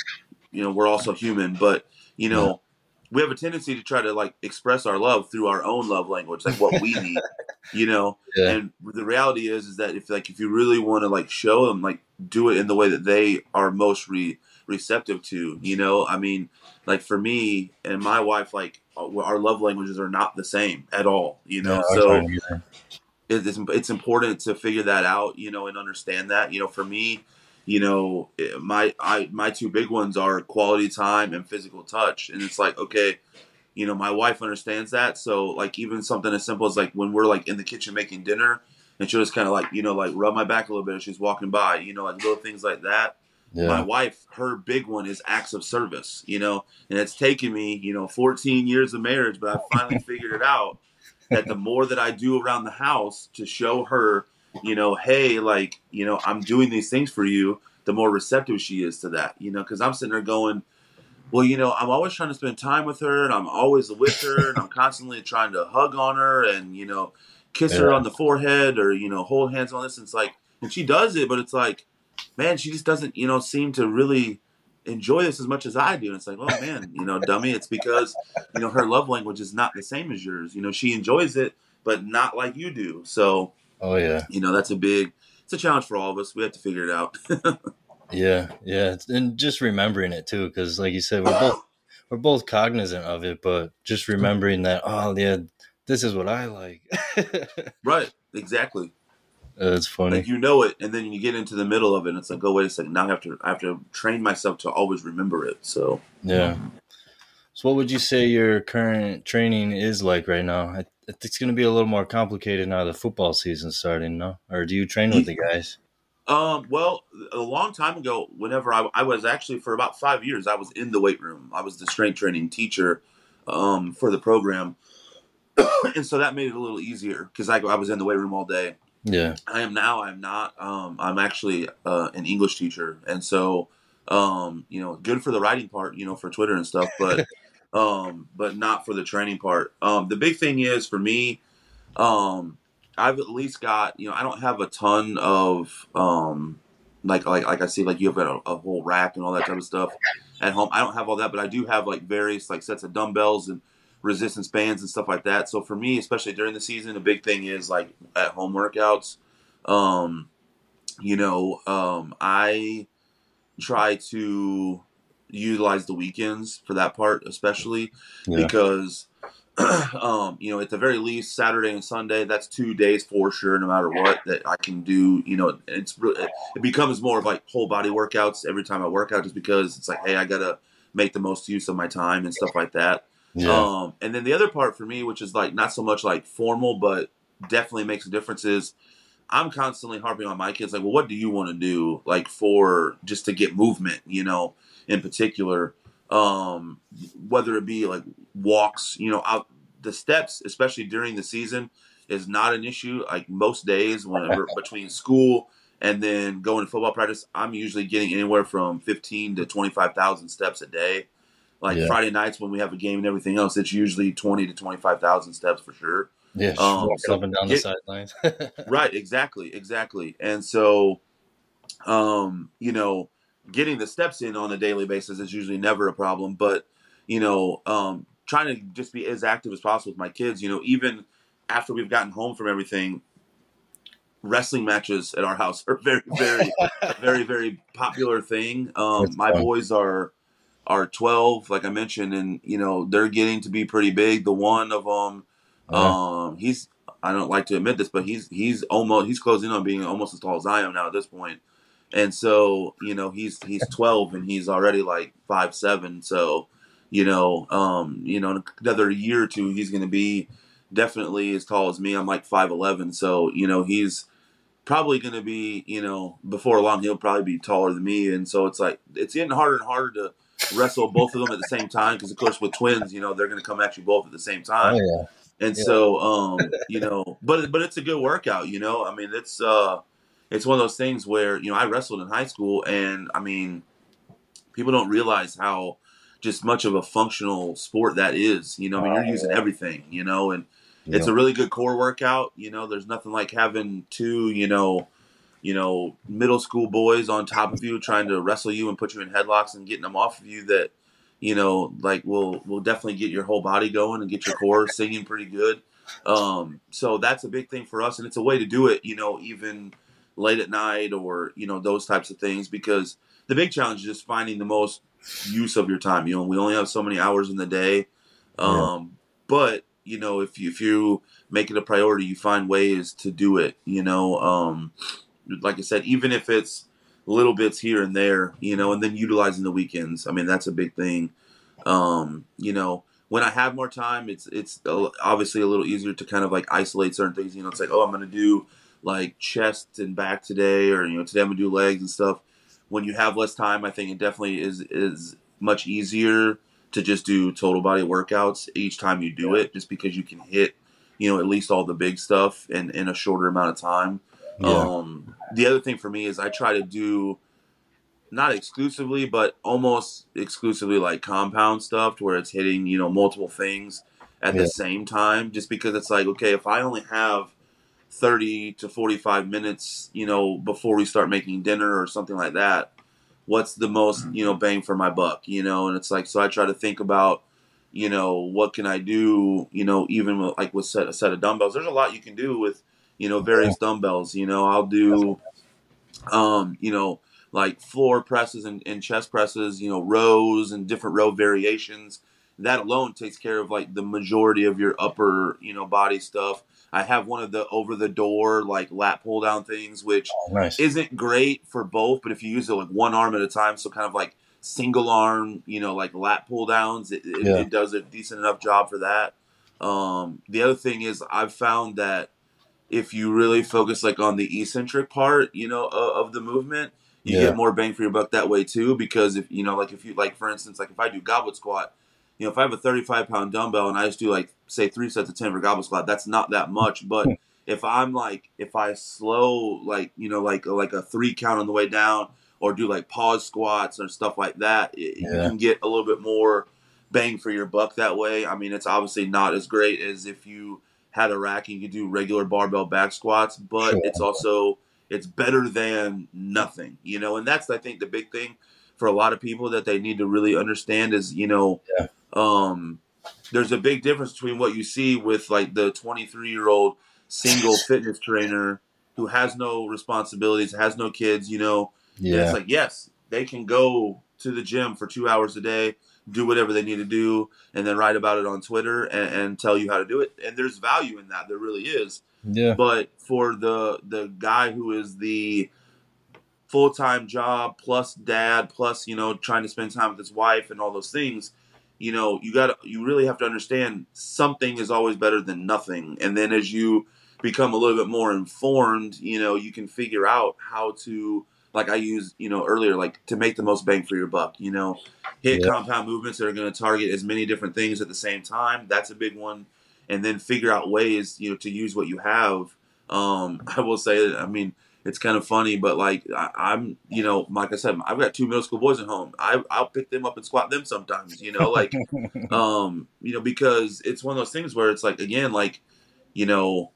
you know we're also human but you know we have a tendency to try to like express our love through our own love language like what we need you know yeah, and the reality is is that if like if you really want to like show them like do it in the way that they are most re- receptive to you know i mean like for me and my wife like uh, our our love languages are not the same at all you know Yeah, so aren't either. it- it's, it's important to figure that out, you know, and understand that. You know, for me, you know, eh, my I my two big ones are quality time and physical touch, and it's like okay, you know, my wife understands that, so like even something as simple as like when we're like in the kitchen making dinner, and she'll just kind of like you know like rub my back a little bit as she's walking by, you know, like little things like that. My wife, her big one is acts of service, you know, and it's taken me, you know, 14 years of marriage, but I finally figured it out that the more that I do around the house to show her, you know, hey, like, you know, I'm doing these things for you, the more receptive she is to that, you know, because I'm sitting there going, well, you know, I'm always trying to spend time with her and I'm always with her and I'm constantly trying to hug on her and, you know, kiss her on the forehead or, you know, hold hands on this. And it's like, and she does it, but it's like, man, she just doesn't, you know, seem to really enjoy this as much as I do. And it's like, oh man, you know, dummy, it's because, you know, her love language is not the same as yours. You know, she enjoys it, but not like you do. So, oh yeah, you know, that's a big, it's a challenge for all of us. We have to figure it out. yeah, yeah, and just remembering it too, because like you said, we're both we're both cognizant of it, but just remembering that, oh yeah, this is what I like. right. Exactly. That's funny. Like you know it, and then you get into the middle of it, and it's like, oh wait a second, now I have to I have to train myself to always remember it. So Yeah. So, what would you say your current training is like right now? I, I think it's going to be a little more complicated now. The football season's starting, no? Or do you train with the guys? Um, well, a long time ago, whenever I, I was actually for about five years, I was in the weight room. I was the strength training teacher um, for the program, and so that made it a little easier because I, I was in the weight room all day. Yeah. I am now. I'm not. Um, I'm actually uh, an English teacher, and so um, you know, good for the writing part, you know, for Twitter and stuff, but um, but not for the training part. Um, the big thing is for me, um, I've at least got you know, I don't have a ton of um, like like like I see like you have a, a whole rack and all that type of stuff at home. I don't have all that, but I do have like various like sets of dumbbells and resistance bands and stuff like that. So for me, especially during the season, a big thing is like at home workouts. Um, you know, um, I try to utilize the weekends for that part, especially Yeah. because, um, you know, at the very least, Saturday and Sunday, that's two days for sure, no matter what, that I can do. You know, it's it becomes more of like whole body workouts every time I work out, just because it's like, hey, I gotta make the most use of my time and stuff like that. Yeah. Um, and then the other part for me, which is like not so much like formal, but definitely makes a difference, is I'm constantly harping on my kids, like, well, what do you want to do, like, for just to get movement, you know, in particular, um, whether it be like walks, you know, out the steps, especially during the season, is not an issue. Like most days, whenever between school and then going to football practice, I'm usually getting anywhere from 15 to 25,000 steps a day. Like Yeah. Friday nights when we have a game and everything else, it's usually 20 to 25,000 steps for sure. yeah. Um, so up and down get- the sidelines. right exactly exactly and so um you know getting the steps in on a daily basis is usually never a problem but you know um trying to just be as active as possible with my kids you know even after we've gotten home from everything wrestling matches at our house are very, very, very, very popular thing. Um, my fun. boys are are 12, like I mentioned, and you know they're getting to be pretty big. The one of them, uh-huh. um, he's I don't like to admit this, but he's he's almost he's closing on being almost as tall as I am now at this point. And so, you know, he's he's 12 and he's already like five seven. So, you know, um, you know, in another year or two, he's going to be definitely as tall as me. I'm like five eleven. So, you know, he's probably going to be, you know, before long, he'll probably be taller than me. And so it's like it's getting harder and harder to wrestle both of them at the same time because, of course, with twins, you know, they're going to come at you both at the same time. Oh, yeah. And yeah. so, um, you know, but but it's a good workout. You know, I mean, it's uh, it's one of those things where you know I wrestled in high school, and I mean, people don't realize how just much of a functional sport that is. You know, I mean, you're using everything. You know, and yeah. it's a really good core workout. You know, there's nothing like having two, you know, you know, middle school boys on top of you trying to wrestle you and put you in headlocks and getting them off of you that you know, like will will definitely get your whole body going and get your core singing pretty good. Um, so that's a big thing for us, and it's a way to do it. You know, even late at night or you know those types of things because the big challenge is just finding the most use of your time. You know, we only have so many hours in the day, um, yeah. but you know if you if you make it a priority, you find ways to do it. You know, um, like I said, even if it's little bits here and there, you know, and then utilizing the weekends. I mean, that's a big thing. Um, you know, when I have more time, it's it's obviously a little easier to kind of like isolate certain things. You know, it's like, oh, I'm gonna do like chest and back today, or you know, today I'm gonna do legs and stuff. When you have less time, I think it definitely is is much easier to just do total body workouts each time you do it, just because you can hit, you know, at least all the big stuff in in a shorter amount of time. Yeah. Um, the other thing for me is I try to do not exclusively, but almost exclusively like compound stuff to where it's hitting, you know, multiple things at yeah. the same time. Just because it's like, okay, if I only have 30 to 45 minutes, you know, before we start making dinner or something like that, what's the most, you know, bang for my buck, you know? And it's like, so I try to think about, you know, what can I do, you know, even with, like with set, a set of dumbbells. There's a lot you can do with you know, various dumbbells. You know, I'll do, um, you know, like floor presses and, and chest presses, you know, rows and different row variations. That alone takes care of like the majority of your upper, you know, body stuff. I have one of the over the door like lat pull down things, which oh, nice. isn't great for both, but if you use it like one arm at a time, so kind of like single arm, you know, like lat pull downs, it, it, yeah. it does a decent enough job for that. Um, the other thing is I've found that if you really focus like on the eccentric part, you know, of, of the movement, you yeah. get more bang for your buck that way too. Because if you know, like if you like, for instance, like if I do goblet squat, you know, if I have a 35 pound dumbbell and I just do like say three sets of 10 for goblet squat, that's not that much. But hmm. if I'm like, if I slow like you know like like a three count on the way down, or do like pause squats or stuff like that, it, yeah. you can get a little bit more bang for your buck that way. I mean, it's obviously not as great as if you had a rack and you could do regular barbell back squats, but sure. it's also it's better than nothing, you know. And that's I think the big thing for a lot of people that they need to really understand is you know, yeah. Um, there's a big difference between what you see with like the 23 year old single fitness trainer who has no responsibilities, has no kids, you know. Yeah. And it's like yes, they can go to the gym for two hours a day do whatever they need to do and then write about it on Twitter and, and, tell you how to do it. And there's value in that. There really is. Yeah. But for the the guy who is the full time job plus dad plus you know trying to spend time with his wife and all those things, you know you got you really have to understand something is always better than nothing. And then as you become a little bit more informed, you know you can figure out how to like I used, you know, earlier, like to make the most bang for your buck. You know, hit yeah. compound movements that are going to target as many different things at the same time. That's a big one, and then figure out ways, you know, to use what you have. Um, I will say, I mean, it's kind of funny, but like I, am you know, like I said, I've got two middle school boys at home. I, I'll pick them up and squat them sometimes. You know, like, um, you know, because it's one of those things where it's like again, like, you know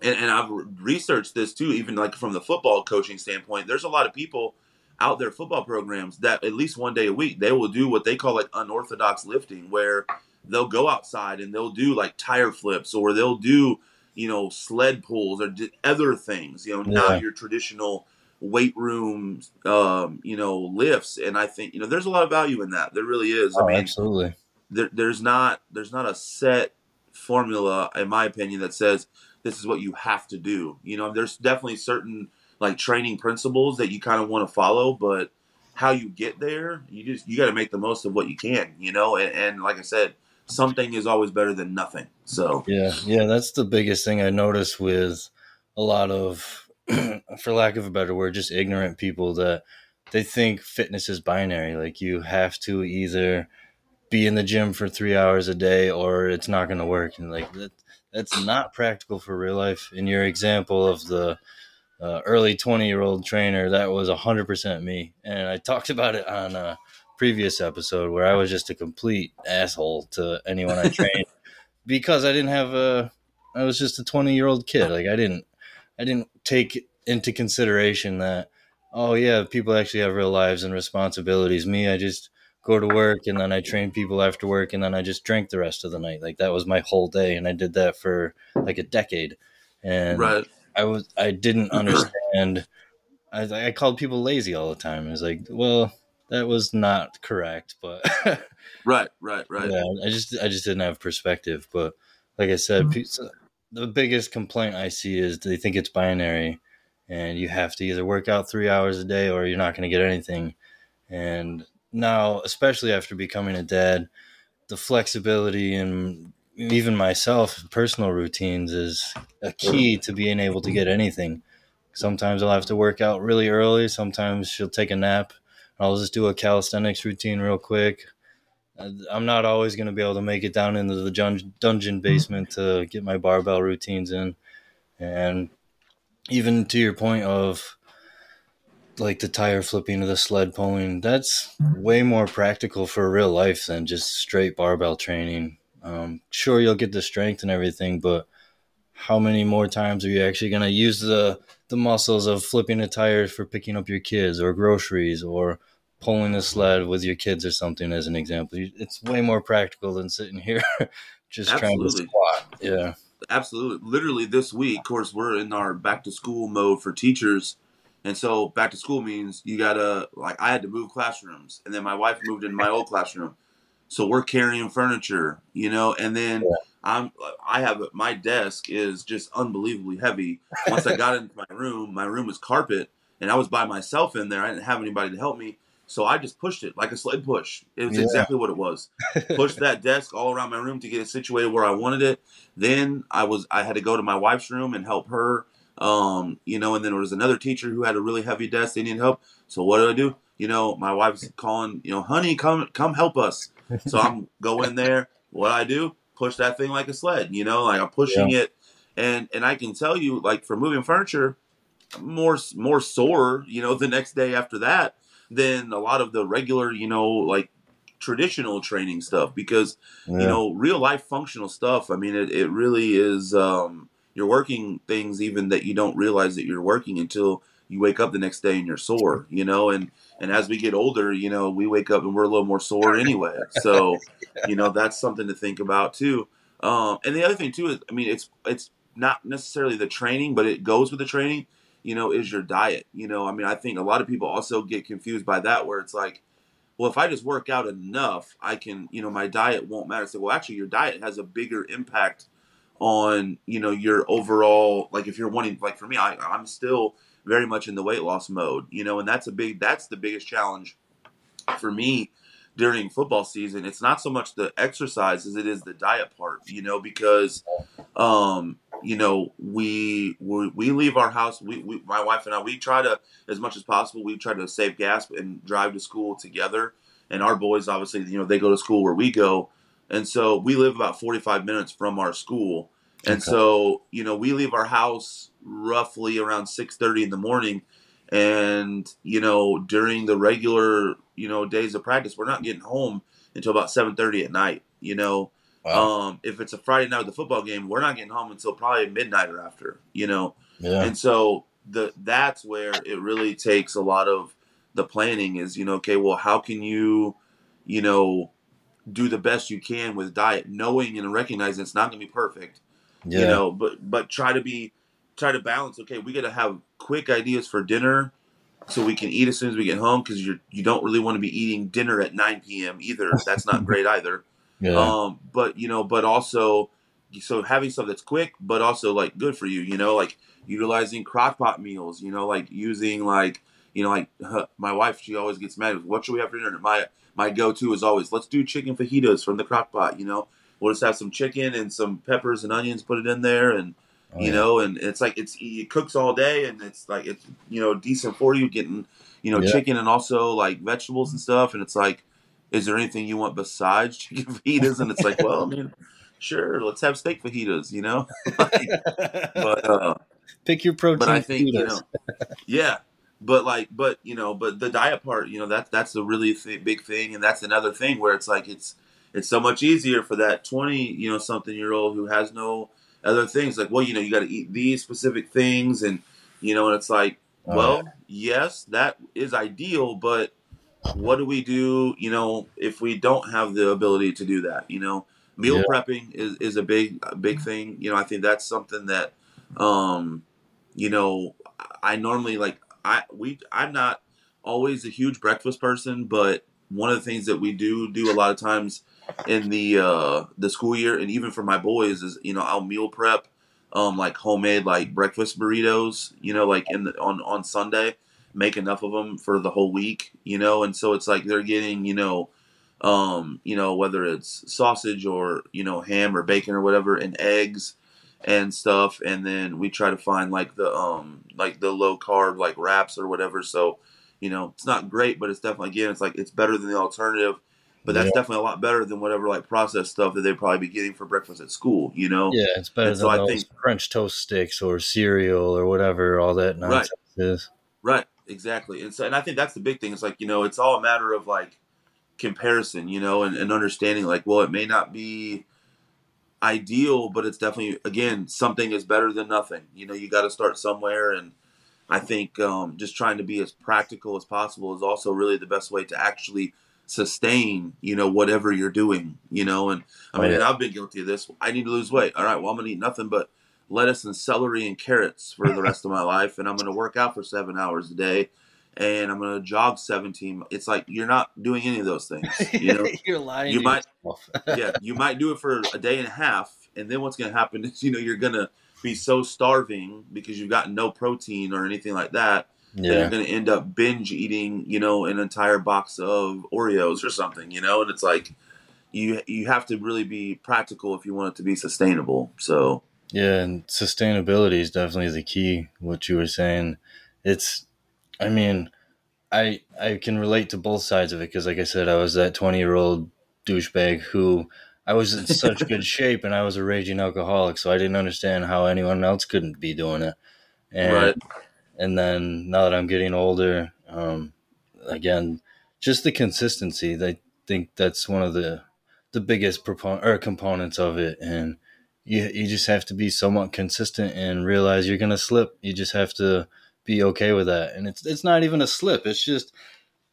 and, and I've researched this too, even like from the football coaching standpoint. There's a lot of people out there football programs that at least one day a week they will do what they call like unorthodox lifting, where they'll go outside and they'll do like tire flips or they'll do you know, sled pulls or other things, you know, yeah. not your traditional weight room, um, you know, lifts. And I think, you know, there's a lot of value in that. There really is. Oh, I mean, absolutely. There, there's not, there's not a set formula, in my opinion, that says this is what you have to do. You know, there's definitely certain like training principles that you kind of want to follow, but how you get there, you just you got to make the most of what you can, you know. And, and, like I said, something is always better than nothing. So yeah, yeah, that's the biggest thing I notice with a lot of, for lack of a better word, just ignorant people that they think fitness is binary. Like you have to either be in the gym for three hours a day or it's not going to work. And like that, that's not practical for real life. In your example of the uh, early 20 year old trainer, that was 100% me. And I talked about it on a previous episode where I was just a complete asshole to anyone I trained because I didn't have a, I was just a 20 year old kid. Like I didn't, I didn't take into consideration that, oh yeah, people actually have real lives and responsibilities. Me, I just go to work and then I train people after work and then I just drank the rest of the night. Like that was my whole day. And I did that for like a decade. And right I was I didn't understand. I, I called people lazy all the time. I was like, well, that was not correct, but right, right, right. Yeah, I just I just didn't have perspective. But like I said, mm-hmm. the biggest complaint I see is they think it's binary, and you have to either work out three hours a day or you're not going to get anything. And now, especially after becoming a dad, the flexibility and even myself, personal routines is a key to being able to get anything. Sometimes I'll have to work out really early. Sometimes she'll take a nap. I'll just do a calisthenics routine real quick. I'm not always going to be able to make it down into the dungeon basement to get my barbell routines in. And even to your point of like the tire flipping or the sled pulling, that's way more practical for real life than just straight barbell training. Um, sure, you'll get the strength and everything, but how many more times are you actually going to use the the muscles of flipping a tire for picking up your kids or groceries or pulling a sled with your kids or something as an example? It's way more practical than sitting here just Absolutely. trying to squat. Yeah. Absolutely. Literally this week, of course, we're in our back to school mode for teachers. And so back to school means you gotta like I had to move classrooms and then my wife moved in my old classroom. So we're carrying furniture, you know, and then yeah. I'm I have my desk is just unbelievably heavy. Once I got into my room, my room was carpet, and I was by myself in there. I didn't have anybody to help me, so I just pushed it like a sled push. It was yeah. exactly what it was. Pushed that desk all around my room to get it situated where I wanted it. Then I was I had to go to my wife's room and help her. Um, you know, and then there was another teacher who had a really heavy desk. They needed help. So what did I do? You know, my wife's calling. You know, honey, come come help us. So I'm going there. What I do? Push that thing like a sled. You know, like I'm pushing yeah. it, and and I can tell you, like for moving furniture, more more sore. You know, the next day after that than a lot of the regular. You know, like traditional training stuff because yeah. you know real life functional stuff. I mean, it it really is. Um, you're working things even that you don't realize that you're working until you wake up the next day and you're sore. You know, and and as we get older, you know, we wake up and we're a little more sore anyway. So, you know, that's something to think about too. Um, and the other thing too is, I mean, it's it's not necessarily the training, but it goes with the training. You know, is your diet. You know, I mean, I think a lot of people also get confused by that, where it's like, well, if I just work out enough, I can, you know, my diet won't matter. So, well, actually, your diet has a bigger impact on, you know, your overall. Like, if you're wanting, like for me, I, I'm still very much in the weight loss mode, you know, and that's a big that's the biggest challenge for me during football season. It's not so much the exercise as it is the diet part, you know, because um, you know, we we, we leave our house, we, we my wife and I we try to as much as possible, we try to save gas and drive to school together. And our boys obviously, you know, they go to school where we go. And so we live about 45 minutes from our school. And okay. so, you know, we leave our house roughly around 6:30 in the morning and you know during the regular you know days of practice we're not getting home until about 7:30 at night you know wow. um, if it's a Friday night with the football game we're not getting home until probably midnight or after you know yeah. and so the that's where it really takes a lot of the planning is you know okay well how can you you know do the best you can with diet knowing and recognizing it's not going to be perfect Yeah. You know, but but try to be try to balance. Okay, we got to have quick ideas for dinner so we can eat as soon as we get home because you you don't really want to be eating dinner at 9 p.m. either. That's not great either. Yeah. Um, but you know, but also, so having stuff that's quick, but also like good for you. You know, like utilizing crock pot meals. You know, like using like you know, like uh, my wife, she always gets mad. What should we have for dinner? My my go to is always let's do chicken fajitas from the crock pot. You know, we'll just have some chicken and some peppers and onions, put it in there, and oh, you yeah. know, and it's like it's it cooks all day, and it's like it's you know decent for you getting you know yeah. chicken and also like vegetables and stuff, and it's like is there anything you want besides chicken fajitas? And it's like, well, I mean, sure, let's have steak fajitas, you know. but uh, pick your protein. But I think fajitas. you know, yeah. But like, but you know, but the diet part, you know, that that's a really th- big thing, and that's another thing where it's like it's it's so much easier for that twenty, you know, something year old who has no other things. Like, well, you know, you got to eat these specific things, and you know, and it's like, oh, well, yeah. yes, that is ideal, but what do we do, you know, if we don't have the ability to do that? You know, meal yeah. prepping is, is a big a big thing. You know, I think that's something that, um, you know, I normally like. I we I'm not always a huge breakfast person, but one of the things that we do do a lot of times in the uh the school year, and even for my boys, is you know I'll meal prep, um, like homemade like breakfast burritos. You know, like in the on on Sunday make enough of them for the whole week, you know, and so it's like they're getting, you know, um, you know, whether it's sausage or, you know, ham or bacon or whatever and eggs and stuff and then we try to find like the um like the low carb like wraps or whatever. So, you know, it's not great, but it's definitely again it's like it's better than the alternative. But that's yeah. definitely a lot better than whatever like processed stuff that they'd probably be getting for breakfast at school, you know? Yeah, it's better and than so those I think, French toast sticks or cereal or whatever all that nonsense right. is. Right exactly. And so, and I think that's the big thing. It's like you know, it's all a matter of like comparison, you know, and, and understanding. Like, well, it may not be ideal, but it's definitely again something is better than nothing. You know, you got to start somewhere, and I think um, just trying to be as practical as possible is also really the best way to actually sustain you know whatever you're doing you know and i oh, mean oh, yeah. and i've been guilty of this i need to lose weight all right well i'm gonna eat nothing but lettuce and celery and carrots for the rest of my life, and I'm going to work out for seven hours a day, and I'm going to jog 17. It's like you're not doing any of those things. You know, you're lying. You might, yeah, you might do it for a day and a half, and then what's going to happen is you know you're going to be so starving because you've got no protein or anything like that. Yeah. you're going to end up binge eating, you know, an entire box of Oreos or something, you know, and it's like you you have to really be practical if you want it to be sustainable. So yeah, and sustainability is definitely the key. What you were saying, it's, I mean, I I can relate to both sides of it because, like I said, I was that twenty year old douchebag who I was in such good shape and I was a raging alcoholic, so I didn't understand how anyone else couldn't be doing it. And right. And then now that I'm getting older, um, again, just the consistency. I think that's one of the the biggest proponent or components of it, and you you just have to be somewhat consistent and realize you're gonna slip. You just have to be okay with that. And it's it's not even a slip. It's just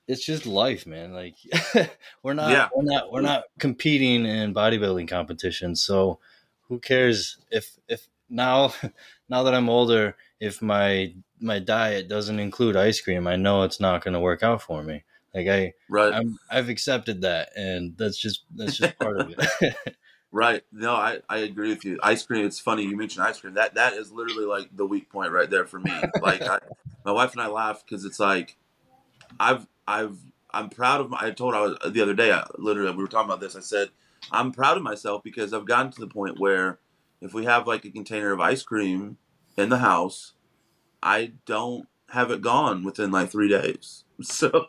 it's just life, man. Like we're not yeah. we're not we're not competing in bodybuilding competitions. So who cares if if now now that I'm older, if my my diet doesn't include ice cream, I know it's not going to work out for me. Like I, right. I'm, I've accepted that, and that's just that's just part of it. Right. No, I, I agree with you. Ice cream. It's funny you mentioned ice cream. That that is literally like the weak point right there for me. Like I, my wife and I laugh because it's like, I've I've I'm proud of my. I told I was the other day. I, literally, we were talking about this. I said I'm proud of myself because I've gotten to the point where if we have like a container of ice cream in the house, I don't have it gone within like three days. So,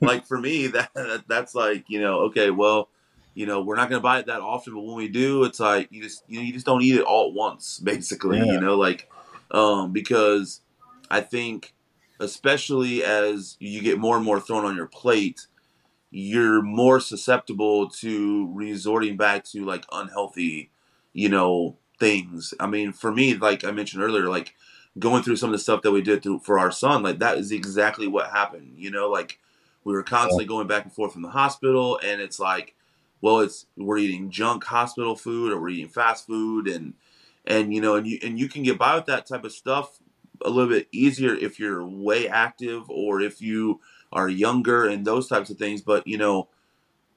like for me, that that's like you know okay, well you know, we're not going to buy it that often, but when we do, it's like you just you know you just don't eat it all at once, basically. Yeah. You know, like um, because I think especially as you get more and more thrown on your plate, you're more susceptible to resorting back to like unhealthy, you know, things. I mean, for me, like I mentioned earlier, like going through some of the stuff that we did to, for our son, like that is exactly what happened. You know, like we were constantly going back and forth from the hospital, and it's like well, it's we're eating junk hospital food or we're eating fast food and and you know, and you and you can get by with that type of stuff a little bit easier if you're way active or if you are younger and those types of things. But you know,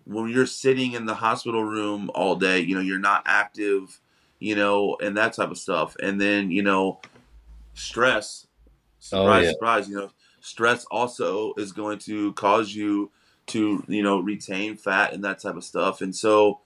when you're sitting in the hospital room all day, you know, you're not active, you know, and that type of stuff. And then, you know, stress, oh, surprise, oh, yeah. surprise, you know, stress also is going to cause you to, you know, retain fat and that type of stuff. And so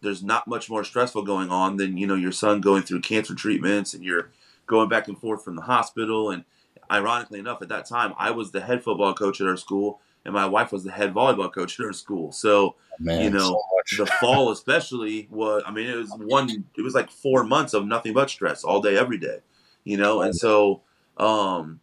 there's not much more stressful going on than, you know, your son going through cancer treatments and you're going back and forth from the hospital. And ironically enough, at that time, I was the head football coach at our school and my wife was the head volleyball coach at her school. So Man, you know, so the fall especially was. I mean, it was one. It was like four months of nothing but stress all day, every day. You know, and so um,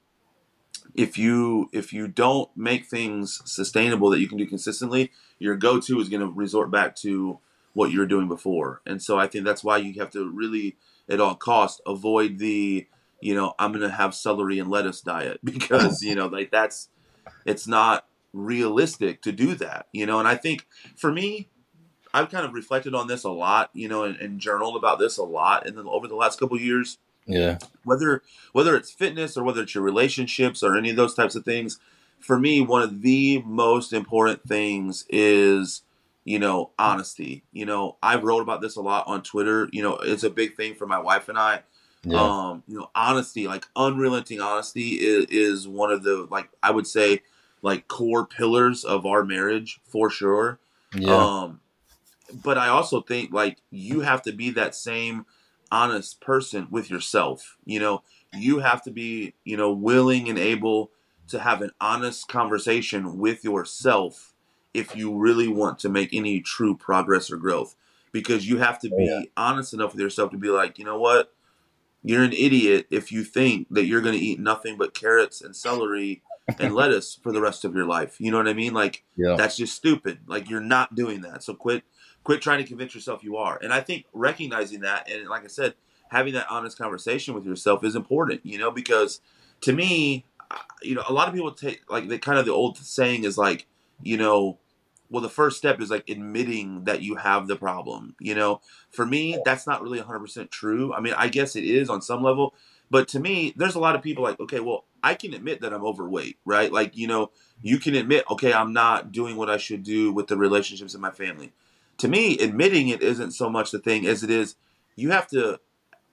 if you if you don't make things sustainable that you can do consistently, your go to is going to resort back to what you were doing before. And so I think that's why you have to really, at all costs, avoid the you know I'm going to have celery and lettuce diet because you know like that's it's not realistic to do that, you know. And I think for me, I've kind of reflected on this a lot, you know, and, and journaled about this a lot, and then over the last couple years, yeah, whether whether it's fitness or whether it's your relationships or any of those types of things, for me, one of the most important things is you know honesty. You know, I've wrote about this a lot on Twitter. You know, it's a big thing for my wife and I. Yeah. Um, you know, honesty, like unrelenting honesty, is, is one of the like I would say like core pillars of our marriage for sure. Yeah. Um, but I also think like you have to be that same honest person with yourself. You know, you have to be, you know, willing and able to have an honest conversation with yourself if you really want to make any true progress or growth. Because you have to oh, be yeah. honest enough with yourself to be like, you know what? You're an idiot if you think that you're going to eat nothing but carrots and celery and lettuce for the rest of your life. You know what I mean? Like yeah. that's just stupid. Like you're not doing that. So quit quit trying to convince yourself you are. And I think recognizing that and like I said, having that honest conversation with yourself is important, you know, because to me, you know, a lot of people take like the kind of the old saying is like, you know, well the first step is like admitting that you have the problem, you know. For me, that's not really 100% true. I mean, I guess it is on some level, but to me, there's a lot of people like, okay, well, I can admit that I'm overweight, right? Like, you know, you can admit, okay, I'm not doing what I should do with the relationships in my family. To me, admitting it isn't so much the thing as it is you have to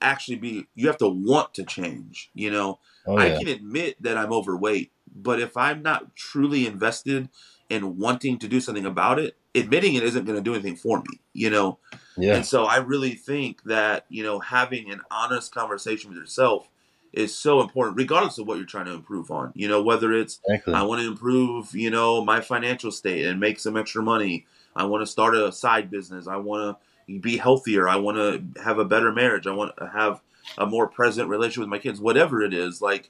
actually be, you have to want to change, you know? Oh, yeah. I can admit that I'm overweight, but if I'm not truly invested in wanting to do something about it, admitting it isn't going to do anything for me, you know? Yeah. And so I really think that, you know, having an honest conversation with yourself is so important, regardless of what you're trying to improve on. You know, whether it's exactly. I want to improve, you know, my financial state and make some extra money. I want to start a side business. I want to be healthier. I want to have a better marriage. I want to have a more present relationship with my kids. Whatever it is, like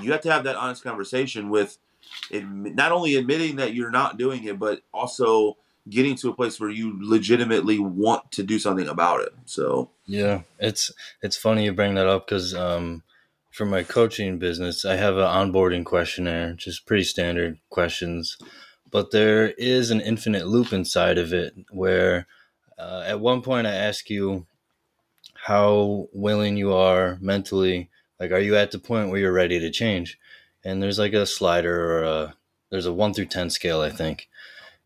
you have to have that honest conversation with it, not only admitting that you're not doing it, but also getting to a place where you legitimately want to do something about it. So yeah, it's it's funny you bring that up because um, for my coaching business, I have an onboarding questionnaire, just pretty standard questions. But there is an infinite loop inside of it where uh, at one point I ask you how willing you are mentally. Like, are you at the point where you're ready to change? And there's like a slider or a, there's a one through 10 scale, I think.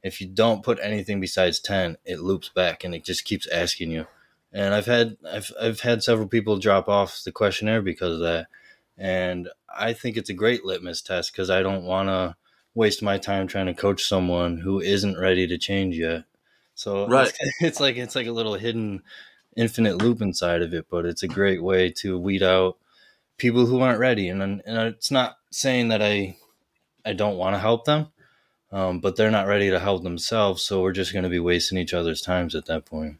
If you don't put anything besides 10, it loops back and it just keeps asking you and I've had I've I've had several people drop off the questionnaire because of that, and I think it's a great litmus test because I don't want to waste my time trying to coach someone who isn't ready to change yet. So right. it's, it's like it's like a little hidden infinite loop inside of it, but it's a great way to weed out people who aren't ready. And and it's not saying that I I don't want to help them, um, but they're not ready to help themselves. So we're just going to be wasting each other's times at that point.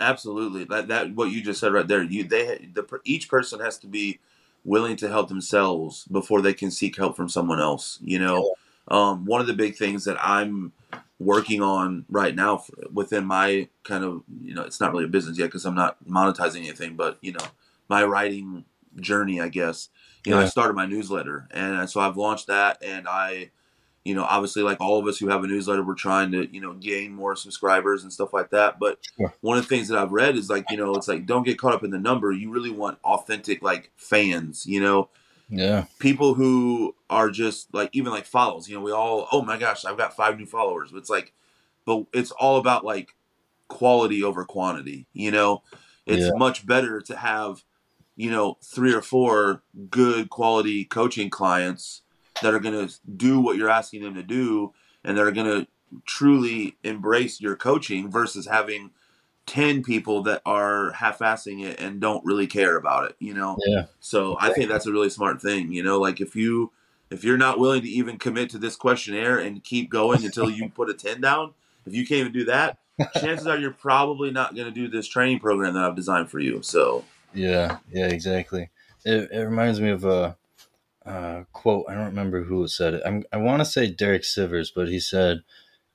Absolutely, that that what you just said right there. You they the each person has to be willing to help themselves before they can seek help from someone else. You know, um, one of the big things that I'm working on right now within my kind of you know it's not really a business yet because I'm not monetizing anything, but you know my writing journey, I guess. You know. I started my newsletter, and so I've launched that, and I you know, obviously, like all of us who have a newsletter, we're trying to, you know, gain more subscribers and stuff like that. But sure. one of the things that I've read is like, you know, it's like don't get caught up in the number. You really want authentic, like fans, you know, yeah, people who are just like even like follows. You know, we all, oh my gosh, I've got five new followers. It's like, but it's all about like quality over quantity. You know, it's yeah. much better to have, you know, three or four good quality coaching clients that are going to do what you're asking them to do and that are going to truly embrace your coaching versus having 10 people that are half-assing it and don't really care about it you know yeah so i think that's a really smart thing you know like if you if you're not willing to even commit to this questionnaire and keep going until you put a 10 down if you can't even do that chances are you're probably not going to do this training program that i've designed for you so yeah yeah exactly it, it reminds me of a uh, quote. I don't remember who said it. I'm, i want to say Derek Sivers, but he said,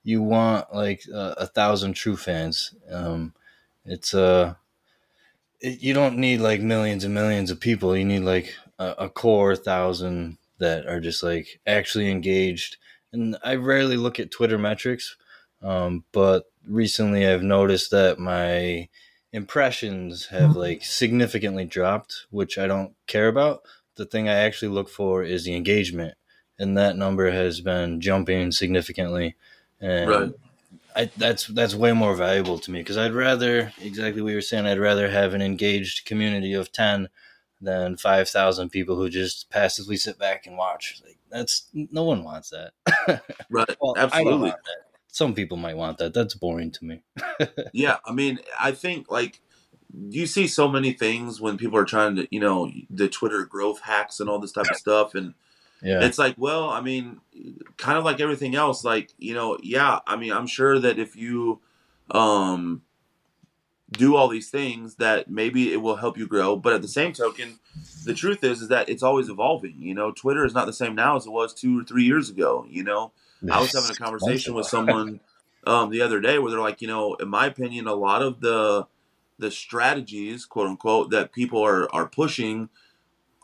"You want like uh, a thousand true fans. Um, it's uh, it, you don't need like millions and millions of people. You need like a, a core thousand that are just like actually engaged." And I rarely look at Twitter metrics, um, but recently I've noticed that my impressions have mm-hmm. like significantly dropped, which I don't care about the thing I actually look for is the engagement, and that number has been jumping significantly. And right. I, that's that's way more valuable to me because I'd rather exactly what you're saying. I'd rather have an engaged community of ten than five thousand people who just passively sit back and watch. Like that's no one wants that. right. well, Absolutely. Some people might want that. That's boring to me. yeah, I mean, I think like you see so many things when people are trying to, you know, the Twitter growth hacks and all this type of stuff. And yeah. it's like, well, I mean, kind of like everything else, like, you know, yeah, I mean, I'm sure that if you um, do all these things that maybe it will help you grow. But at the same token, the truth is, is that it's always evolving. You know, Twitter is not the same now as it was two or three years ago. You know, I was having a conversation with someone um, the other day where they're like, you know, in my opinion, a lot of the, the strategies, quote unquote, that people are are pushing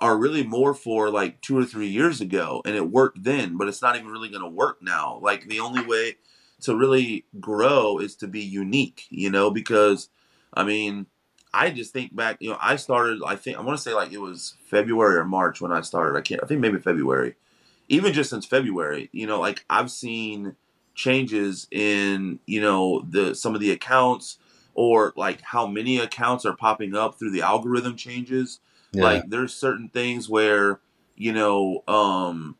are really more for like two or three years ago, and it worked then, but it's not even really going to work now. Like the only way to really grow is to be unique, you know, because I mean, I just think back, you know, I started, I think, I want to say like it was February or March when I started. I can't, I think maybe February. Even just since February, you know, like I've seen changes in, you know, the some of the accounts, or like how many accounts are popping up through the algorithm changes. Yeah. Like there's certain things where, you know, um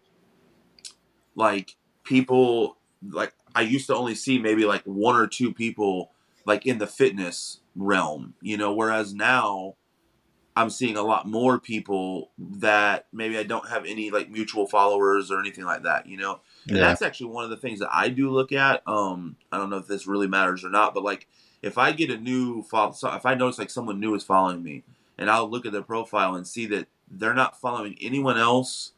like people like I used to only see maybe like one or two people like in the fitness realm, you know, whereas now I'm seeing a lot more people that maybe I don't have any like mutual followers or anything like that, you know. And yeah. that's actually one of the things that I do look at. Um, I don't know if this really matters or not, but like if I get a new follow, so if I notice like someone new is following me, and I'll look at their profile and see that they're not following anyone else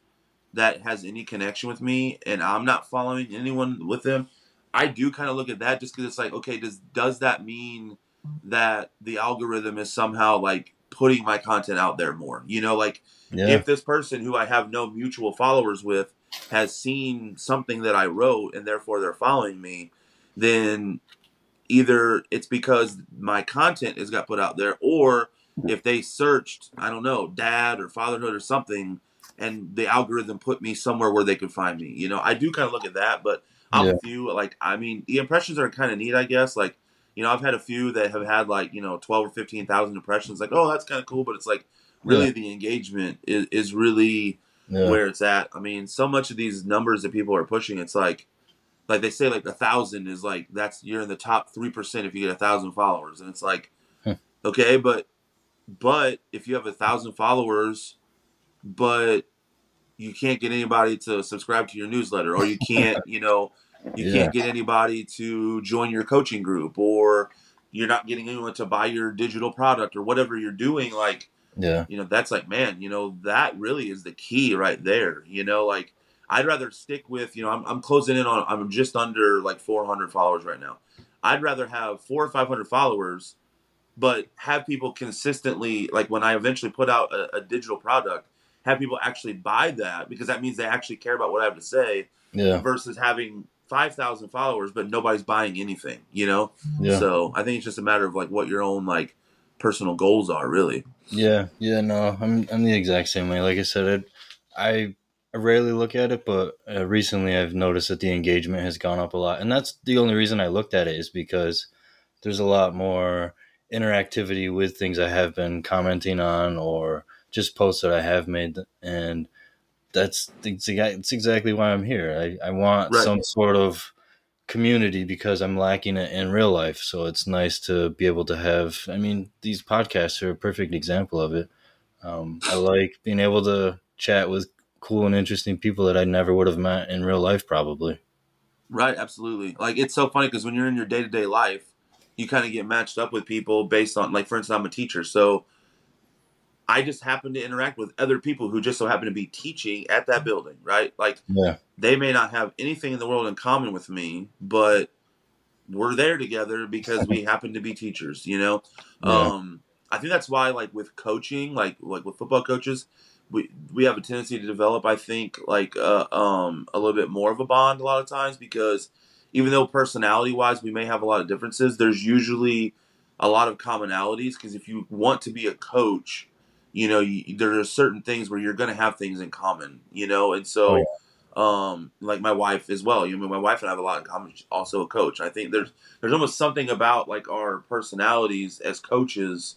that has any connection with me, and I'm not following anyone with them, I do kind of look at that just because it's like, okay, does does that mean that the algorithm is somehow like putting my content out there more? You know, like yeah. if this person who I have no mutual followers with has seen something that I wrote and therefore they're following me, then either it's because my content has got put out there or if they searched i don't know dad or fatherhood or something and the algorithm put me somewhere where they could find me you know i do kind of look at that but i'm yeah. with you like i mean the impressions are kind of neat i guess like you know i've had a few that have had like you know 12 or 15000 impressions like oh that's kind of cool but it's like really yeah. the engagement is, is really yeah. where it's at i mean so much of these numbers that people are pushing it's like like they say like a thousand is like that's you're in the top three percent if you get a thousand followers, and it's like okay, but but if you have a thousand followers, but you can't get anybody to subscribe to your newsletter, or you can't, you know, you yeah. can't get anybody to join your coaching group, or you're not getting anyone to buy your digital product, or whatever you're doing, like, yeah, you know, that's like, man, you know, that really is the key right there. You know, like I'd rather stick with, you know, I'm, I'm closing in on, I'm just under like 400 followers right now. I'd rather have four or 500 followers, but have people consistently, like when I eventually put out a, a digital product, have people actually buy that because that means they actually care about what I have to say Yeah. versus having 5,000 followers but nobody's buying anything, you know? Yeah. So I think it's just a matter of like what your own like personal goals are really. Yeah, yeah, no, I'm I'm the exact same way. Like I said, I I rarely look at it, but uh, recently I've noticed that the engagement has gone up a lot, and that's the only reason I looked at it is because there's a lot more interactivity with things I have been commenting on or just posts that I have made, and that's it's, exactly why I'm here. I I want Right. some sort of community because I'm lacking it in real life. So it's nice to be able to have. I mean, these podcasts are a perfect example of it. Um, I like being able to chat with cool and interesting people that I never would have met in real life, probably. Right, absolutely. Like it's so funny because when you're in your day to day life, you kind of get matched up with people based on, like, for instance, I'm a teacher, so I just happen to interact with other people who just so happen to be teaching at that building, right? Like Yeah, they may not have anything in the world in common with me, but we're there together because we happen to be teachers, you know? Yeah. Um, I think that's why, like with coaching, like like with football coaches, we we have a tendency to develop, I think, like uh, um, a little bit more of a bond a lot of times because even though personality wise we may have a lot of differences, there's usually a lot of commonalities because if you want to be a coach, you know, you, there are certain things where you're going to have things in common, you know, and so. Um, like my wife as well. You know, my wife and I have a lot in common. She's also a coach. I think there's there's almost something about like our personalities as coaches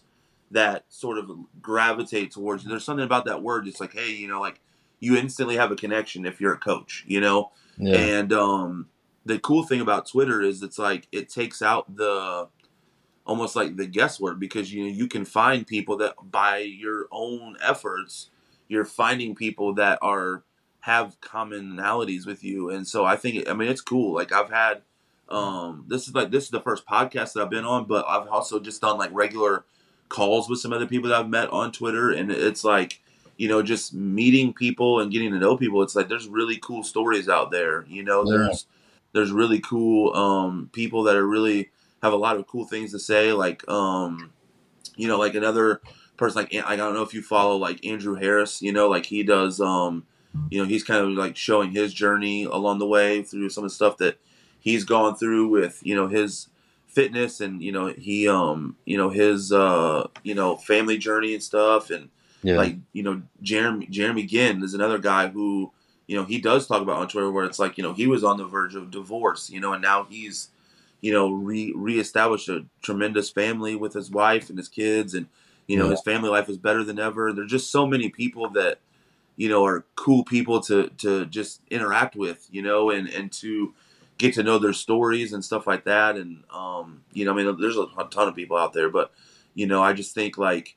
that sort of gravitate towards. There's something about that word. It's like, hey, you know, like you instantly have a connection if you're a coach. You know, yeah, and um, the cool thing about Twitter is it's like it takes out the almost like the guesswork because you know you can find people that by your own efforts you're finding people that are have commonalities with you. And so I think I mean it's cool. Like I've had um this is like this is the first podcast that I've been on but I've also just done like regular calls with some other people that I've met on Twitter. And it's like you know just meeting people and getting to know people. It's like there's really cool stories out there. You know Yeah. there's there's really cool um people that are really have a lot of cool things to say like um you know like another person like I don't know if you follow like Andrew Harris you know like he does um you know he's kind of like showing his journey along the way through some of the stuff that he's gone through with you know his fitness and you know he um you know his uh you know family journey and stuff. And yeah, like you know Jeremy Jeremy Ginn is another guy who you know he does talk about on Twitter where it's like you know he was on the verge of divorce you know and now he's you know re reestablished a tremendous family with his wife and his kids and you know Yeah. his family life is better than ever there's just so many people that you know are cool people to to just interact with you know and and to get to know their stories and stuff like that and um you know I mean there's a ton of people out there but you know I just think like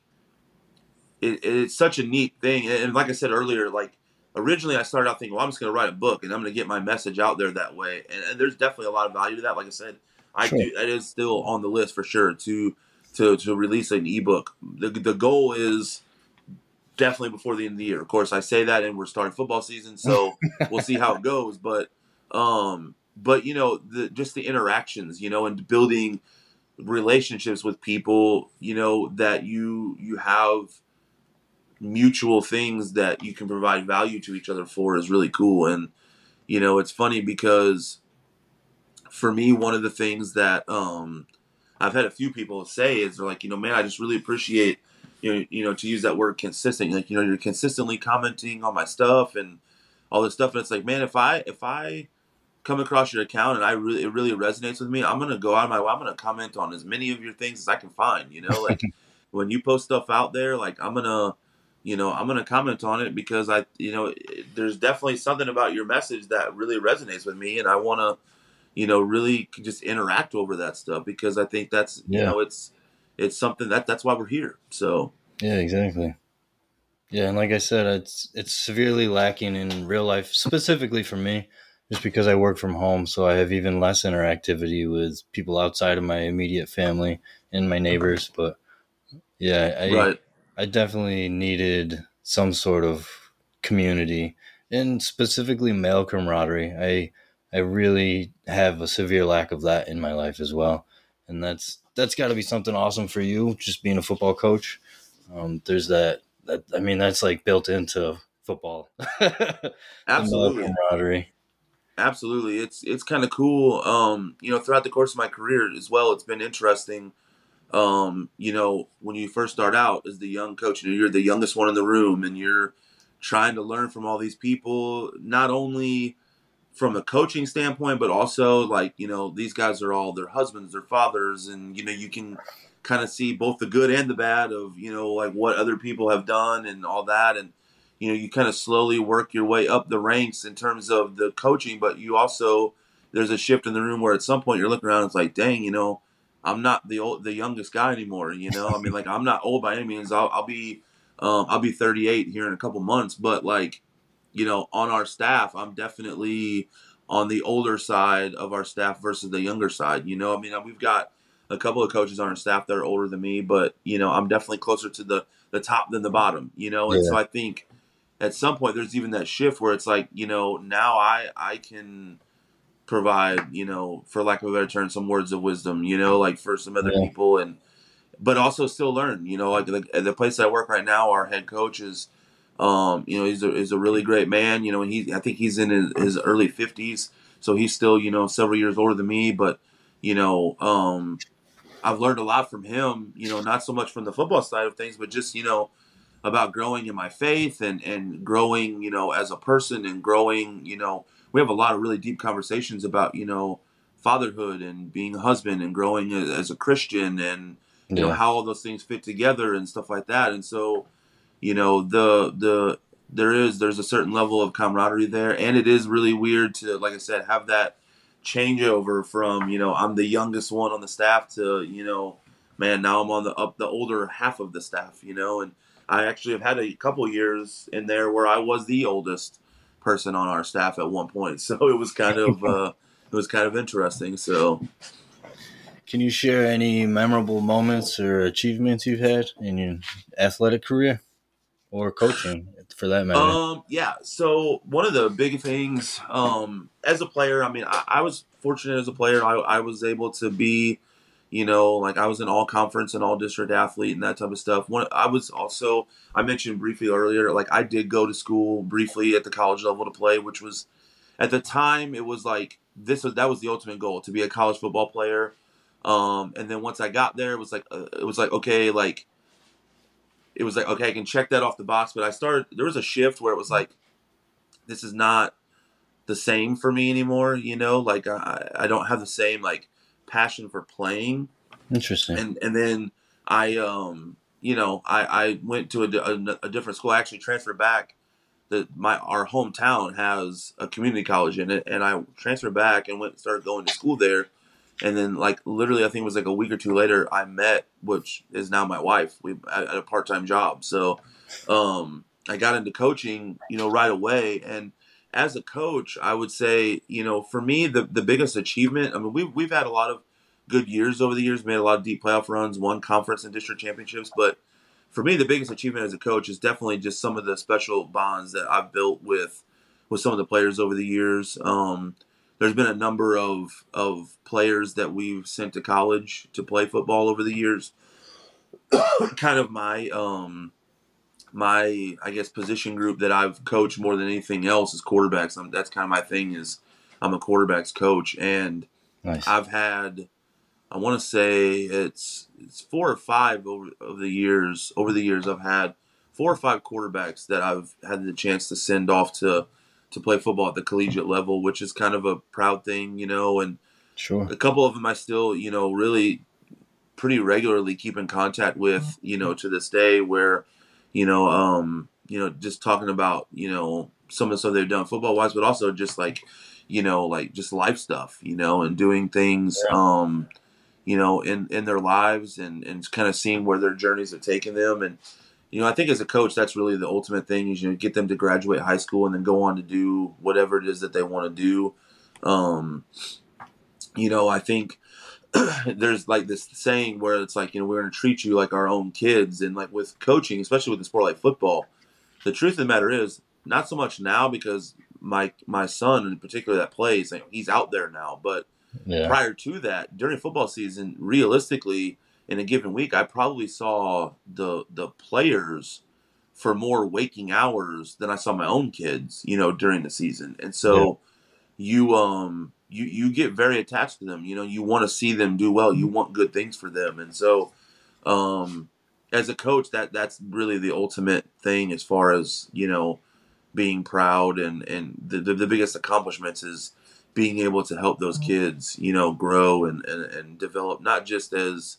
it, it's such a neat thing. And like I said earlier, like originally I started out thinking, well, I'm just going to write a book and I'm going to get my message out there that way. And, and there's definitely a lot of value to that. Like I said, I Sure. do. That is still on the list for sure to to to release an ebook. The the goal is definitely before the end of the year. Of course, I say that, and we're starting football season, so we'll see how it goes. But um, but you know, the just the interactions, you know, and building relationships with people, you know, that you you have mutual things that you can provide value to each other for is really cool. And you know, it's funny because for me, one of the things that um, I've had a few people say is they're like, you know, man, I just really appreciate you know, you know, to use that word consistent. Like, you know, you're consistently commenting on my stuff and all this stuff. And it's like, man, if I if I come across your account and I really it really resonates with me, I'm gonna go out of my way. I'm gonna comment on as many of your things as I can find. You know, like when you post stuff out there, like I'm gonna, you know, I'm gonna comment on it because I, you know, there's definitely something about your message that really resonates with me, and I want to, you know, really just interact over that stuff because I think that's, you know, it's it's something that that's why we're here. So Yeah, exactly. Yeah, and like I said, it's it's severely lacking in real life, specifically for me, just because I work from home, so I have even less interactivity with people outside of my immediate family and my neighbors. But yeah, I right, I definitely needed some sort of community and specifically male camaraderie. I I really have a severe lack of that in my life as well, and that's that's got to be something awesome for you, just being a football coach. Um, there's that that I mean that's like built into football. Absolutely, camaraderie. Absolutely, it's it's kind of cool. Um, you know, throughout the course of my career as well, it's been interesting. Um, you know, when you first start out as the young coach, and you're the youngest one in the room, and you're trying to learn from all these people, not only from a coaching standpoint, but also like you know these guys are all their husbands, their fathers, and you know you can kind of see both the good and the bad of you know like what other people have done and all that. And you know you kind of slowly work your way up the ranks in terms of the coaching but you also there's a shift in the room where at some point you're looking around it's like dang you know i'm not the old the youngest guy anymore you know i mean like i'm not old by any means i'll, I'll be um, i'll be 38 here in a couple months but like you know on our staff i'm definitely on the older side of our staff versus the younger side you know i mean we've got a couple of coaches on our staff that are older than me, but you know, I'm definitely closer to the the top than the bottom, you know. And yeah. so I think at some point there's even that shift where it's like, you know, now I I can provide, you know, for lack of a better term, some words of wisdom, you know, like for some other yeah. people and but also still learn, you know, like the, the place I work right now, our head coach is um, you know, he's a, he's a really great man, you know, and he, I think he's in his, his early fifties. So he's still, you know, several years older than me, but, you know, um, I've learned a lot from him, you know, not so much from the football side of things, but just, you know, about growing in my faith and, and growing, you know, as a person and growing, you know, we have a lot of really deep conversations about, you know, fatherhood and being a husband and growing as a Christian and, you yeah. know, how all those things fit together and stuff like that. And so, you know, the, the, there is, there's a certain level of camaraderie there. And it is really weird to, like I said, have that, changeover from you know I'm the youngest one on the staff to you know man now I'm on the up the older half of the staff you know and I actually have had a couple years in there where I was the oldest person on our staff at one point so it was kind of uh, it was kind of interesting so can you share any memorable moments or achievements you've had in your athletic career or coaching for that matter? Um, yeah. So one of the big things, um, as a player, I mean, I, I was fortunate as a player. I, I, was able to be, you know, like I was an all conference and all district athlete and that type of stuff. One, I was also, I mentioned briefly earlier, like I did go to school briefly at the college level to play, which was, at the time, it was like this was that was the ultimate goal to be a college football player. Um, and then once I got there, it was like uh, it was like okay, like it was like okay, I can check that off the box. But I started there was a shift where it was like this is not the same for me anymore. You know, like I I don't have the same like passion for playing. Interesting. And and then I um you know I I went to a, a, a different school. I actually transferred back. That my our hometown has a community college in it, and I transferred back and went and started going to school there and then like literally i think it was like a week or two later i met which is now my wife we had a part-time job so um i got into coaching you know right away and as a coach i would say you know for me the the biggest achievement i mean we've, we've had a lot of good years over the years made a lot of deep playoff runs won conference and district championships but for me the biggest achievement as a coach is definitely just some of the special bonds that i've built with with some of the players over the years um there's been a number of of players that we've sent to college to play football over the years. kind of my um my I guess position group that I've coached more than anything else is quarterbacks. I'm, that's kind of my thing is I'm a quarterbacks coach and nice. I've had I want to say it's it's four or five over, over the years over the years I've had four or five quarterbacks that I've had the chance to send off to to play football at the collegiate level, which is kind of a proud thing, you know. And sure, a couple of them I still, you know, really pretty regularly keep in contact with, you know, to this day. Where, you know, um, you know, just talking about, you know, some of the stuff they've done football wise, but also just like, you know, like just life stuff, you know, and doing things, yeah. um, you know, in in their lives and and kind of seeing where their journeys have taken them and you know, I think as a coach, that's really the ultimate thing is you know get them to graduate high school and then go on to do whatever it is that they want to do. Um, you know, I think there's like this saying where it's like you know we're going to treat you like our own kids, and like with coaching, especially with the sport like football, the truth of the matter is not so much now because my my son in particular that plays, he's out there now, but yeah. prior to that, during football season, realistically in a given week, I probably saw the the players for more waking hours than I saw my own kids, you know, during the season. And so yeah. you um you you get very attached to them. You know, you want to see them do well. You want good things for them. And so um as a coach that that's really the ultimate thing as far as, you know, being proud and and the the, the biggest accomplishments is being able to help those mm-hmm. kids, you know, grow and, and, and develop not just as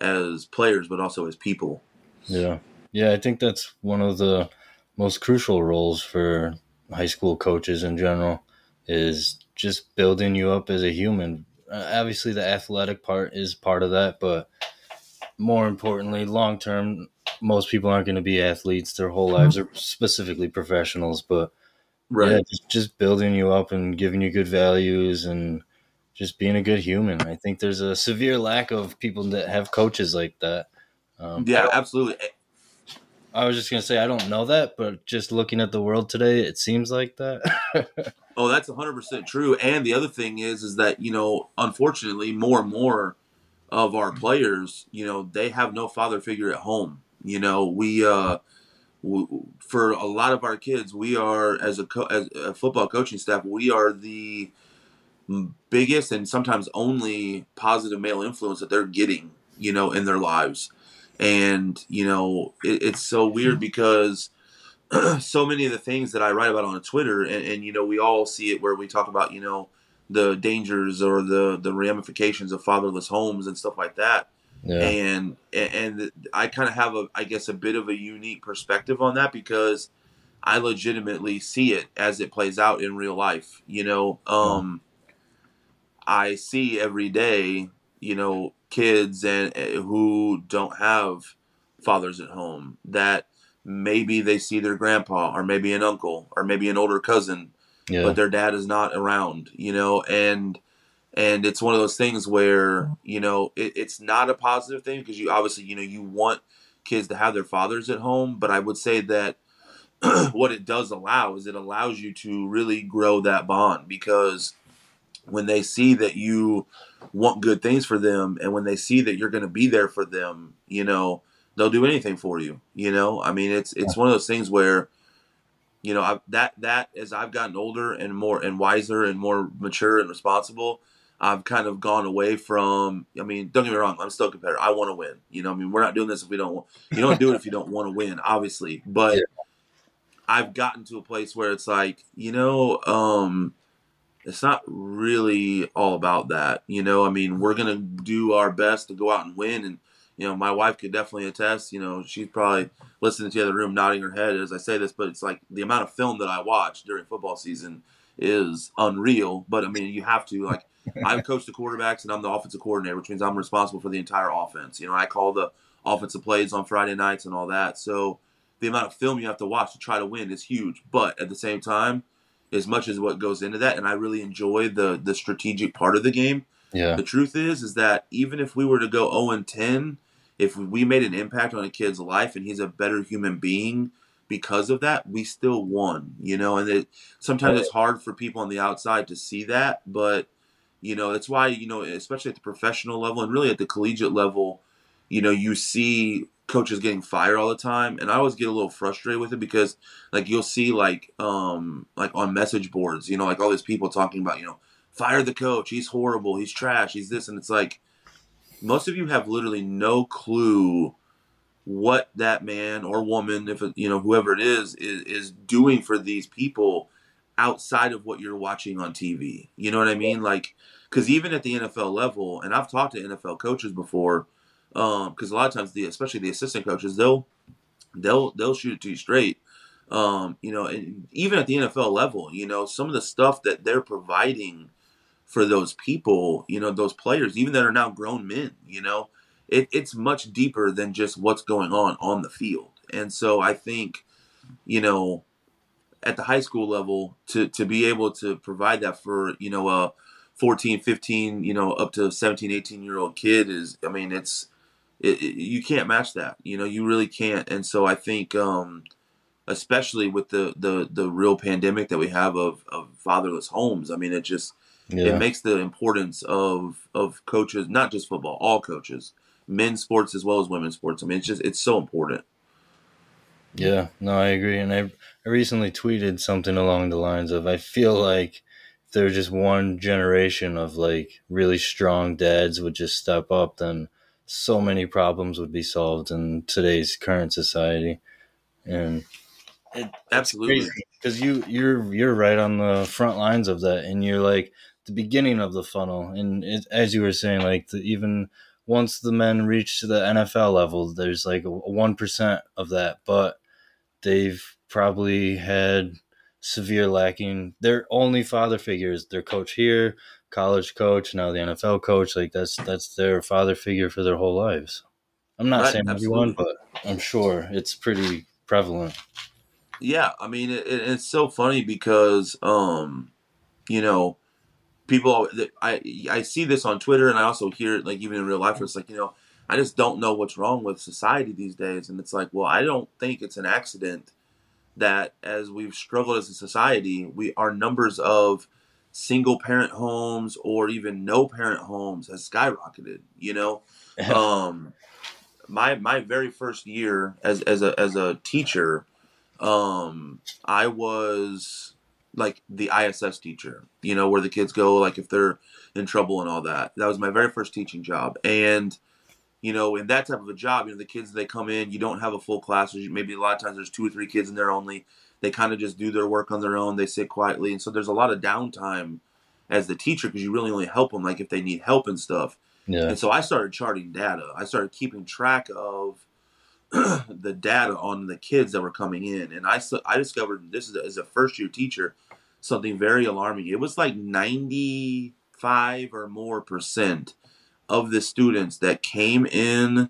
as players but also as people. Yeah. Yeah, I think that's one of the most crucial roles for high school coaches in general is just building you up as a human. Uh, obviously, the athletic part is part of that, but more importantly, long term, most people aren't going to be athletes their whole lives, or specifically professionals. But right. yeah, just, just building you up and giving you good values and just being a good human. I think there's a severe lack of people that have coaches like that. Um, yeah, absolutely. I was just gonna say I don't know that, but just looking at the world today, it seems like that. oh, that's hundred percent true. And the other thing is, is that you know, unfortunately, more and more of our players, you know, they have no father figure at home. You know, we uh, we, for a lot of our kids, we are as a co- as a football coaching staff, we are the biggest and sometimes only positive male influence that they're getting, you know, in their lives and you know it, it's so weird because so many of the things that I write about on Twitter, and, and, you know we all see it where we talk about you know the dangers or the the ramifications of fatherless homes and stuff like that. Yeah. And and I kind of have a I guess a bit of a unique perspective on that because I legitimately see it as it plays out in real life. You know, um, I see every day. You know, kids and eh, who don't have fathers at home that maybe they see their grandpa or maybe an uncle or maybe an older cousin yeah. but their dad is not around you know and and it's one of those things where you know it, it's not a positive thing because you obviously you know you want kids to have their fathers at home but i would say that what it does allow is it allows you to really grow that bond because when they see that you want good things for them and when they see that you're going to be there for them you know they'll do anything for you you know? I mean it's it's one of those things where you know I, that that as i've gotten older and more and wiser and more mature and responsible i've kind of gone away from i mean don't get me wrong i'm still a competitor. I want to win you know? I mean we're not doing this if we don't you don't do it if you don't want to win obviously but yeah. i've gotten to a place where it's like you know um it's not really all about that. You know, I mean, we're gonna do our best to go out and win, and you know, my wife could definitely attest. You know, she's probably listening to the other room, nodding her head as I say this, but it's like the amount of film that I watch during football season is unreal. But I mean, you have to like. I've coached the quarterbacks, and I'm the offensive coordinator, which means I'm responsible for the entire offense. You know, I call the offensive plays on Friday nights and all that. So the amount of film you have to watch to try to win is huge. But at the same time, as much as what goes into that and I really enjoy the the strategic part of the game. Yeah. The truth is is that even if we were to go 0 and 10, if we made an impact on a kid's life and he's a better human being because of that, we still won, you know, and it sometimes it's hard for people on the outside to see that, but you know, that's why, you know, especially at the professional level and really at the collegiate level, you know, you see coaches getting fired all the time and i always get a little frustrated with it because like you'll see like um like on message boards you know like all these people talking about you know fire the coach he's horrible he's trash he's this and it's like most of you have literally no clue what that man or woman if it, you know whoever it is, is is doing for these people outside of what you're watching on TV you know what i mean? Like because even at the nfl level and i've talked to nfl coaches before because um, a lot of times the especially the assistant coaches they'll they'll they'll shoot it to you straight. Um, you know, and even at the NFL level, you know, some of the stuff that they're providing for those people, you know, those players, even that are now grown men, you know, it, it's much deeper than just what's going on on the field. And so I think, you know, at the high school level to, to be able to provide that for, you know, a 14, 15, you know, up to 17, 18 year old kid is, I mean, it's, it, it, you can't match that. You know, you really can't. And so I think, um, especially with the, the the real pandemic that we have of, of fatherless homes, I mean, it just yeah. it makes the importance of of coaches, not just football, all coaches, men's sports as well as women's sports. I mean, it's just it's so important. Yeah, no, I agree. And I, I recently tweeted something along the lines of I feel like if there's just one generation of like really strong dads would just step up, then so many problems would be solved in today's current society. And it, absolutely because you you're you're right on the front lines of that, and you're like the beginning of the funnel. And it, as you were saying, like the, even once the men reach the NFL level, there's like a one percent of that, but they've probably had severe lacking. Their only father figures, their coach here, college coach, now the NFL coach. Like that's that's their father figure for their whole lives. I'm not right, saying absolutely. everyone, but I'm sure it's pretty prevalent. Yeah, I mean, it, it's so funny because, um, you know, people. I I see this on Twitter, and I also hear it like even in real life. Where it's like, you know, I just don't know what's wrong with society these days, and it's like, well, I don't think it's an accident that as we've struggled as a society, we our numbers of single parent homes or even no parent homes has skyrocketed. You know, um, my my very first year as as a as a teacher, um, I was like the ISS teacher. You know, where the kids go like if they're in trouble and all that. That was my very first teaching job, and you know, in that type of a job, you know, the kids they come in, you don't have a full class. Maybe a lot of times there's two or three kids in there only. They kind of just do their work on their own. They sit quietly, and so there's a lot of downtime as the teacher because you really only help them like if they need help and stuff. Yeah. And so I started charting data. I started keeping track of the data on the kids that were coming in, and I I discovered this is a, as a first year teacher something very alarming. It was like ninety five or more percent of the students that came in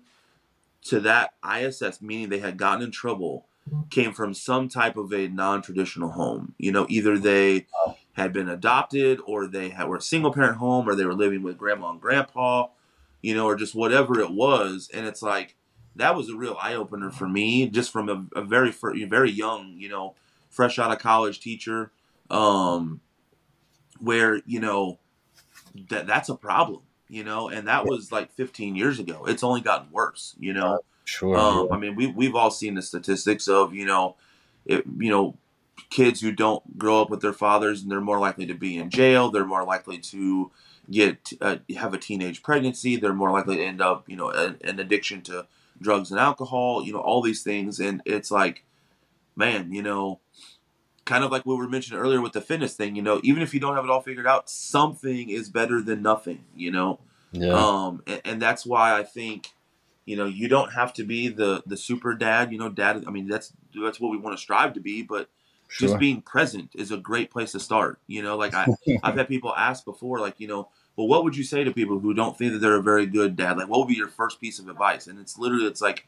to that ISS, meaning they had gotten in trouble, came from some type of a non-traditional home. You know, either they had been adopted, or they had, were a single-parent home, or they were living with grandma and grandpa, you know, or just whatever it was. And it's like that was a real eye-opener for me, just from a, a very very young, you know, fresh out of college teacher, um, where you know that that's a problem you know, and that was like 15 years ago. It's only gotten worse, you know. Sure. Um, I mean, we we've all seen the statistics of you know, it, you know, kids who don't grow up with their fathers and they're more likely to be in jail. They're more likely to get uh, have a teenage pregnancy. They're more likely to end up, you know, an, an addiction to drugs and alcohol. You know, all these things, and it's like, man, you know, kind of like what we were mentioning earlier with the fitness thing, you know, even if you don't have it all figured out, something is better than nothing, you know? Yeah. Um, and, and, that's why I think, you know, you don't have to be the, the super dad, you know, dad, I mean, that's, that's what we want to strive to be, but sure. just being present is a great place to start. You know, like I, I've had people ask before, like, you know, well, what would you say to people who don't think that they're a very good dad? Like, what would be your first piece of advice? And it's literally, it's like,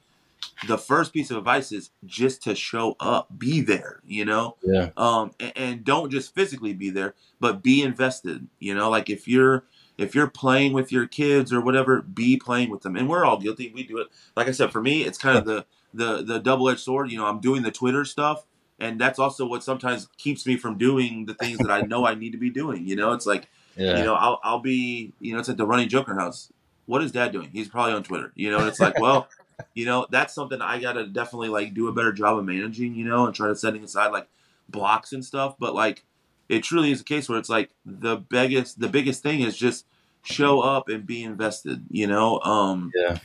the first piece of advice is just to show up, be there, you know? Yeah. Um, and, and, don't just physically be there, but be invested, you know? Like if you're, if you're playing with your kids or whatever, be playing with them. And we're all guilty. We do it. Like I said, for me, it's kind of the, the, the double-edged sword. You know, I'm doing the Twitter stuff and that's also what sometimes keeps me from doing the things that I know I need to be doing. You know, it's like, yeah. you know, I'll, I'll be, you know, it's like the running joke in our house. What is dad doing? He's probably on Twitter, you know, and it's like, well, you know, that's something I gotta definitely like do a better job of managing, you know, and try to setting aside like blocks and stuff. But like, it truly is a case where it's like the biggest, the biggest thing is just show up and be invested, you know. Um, yeah.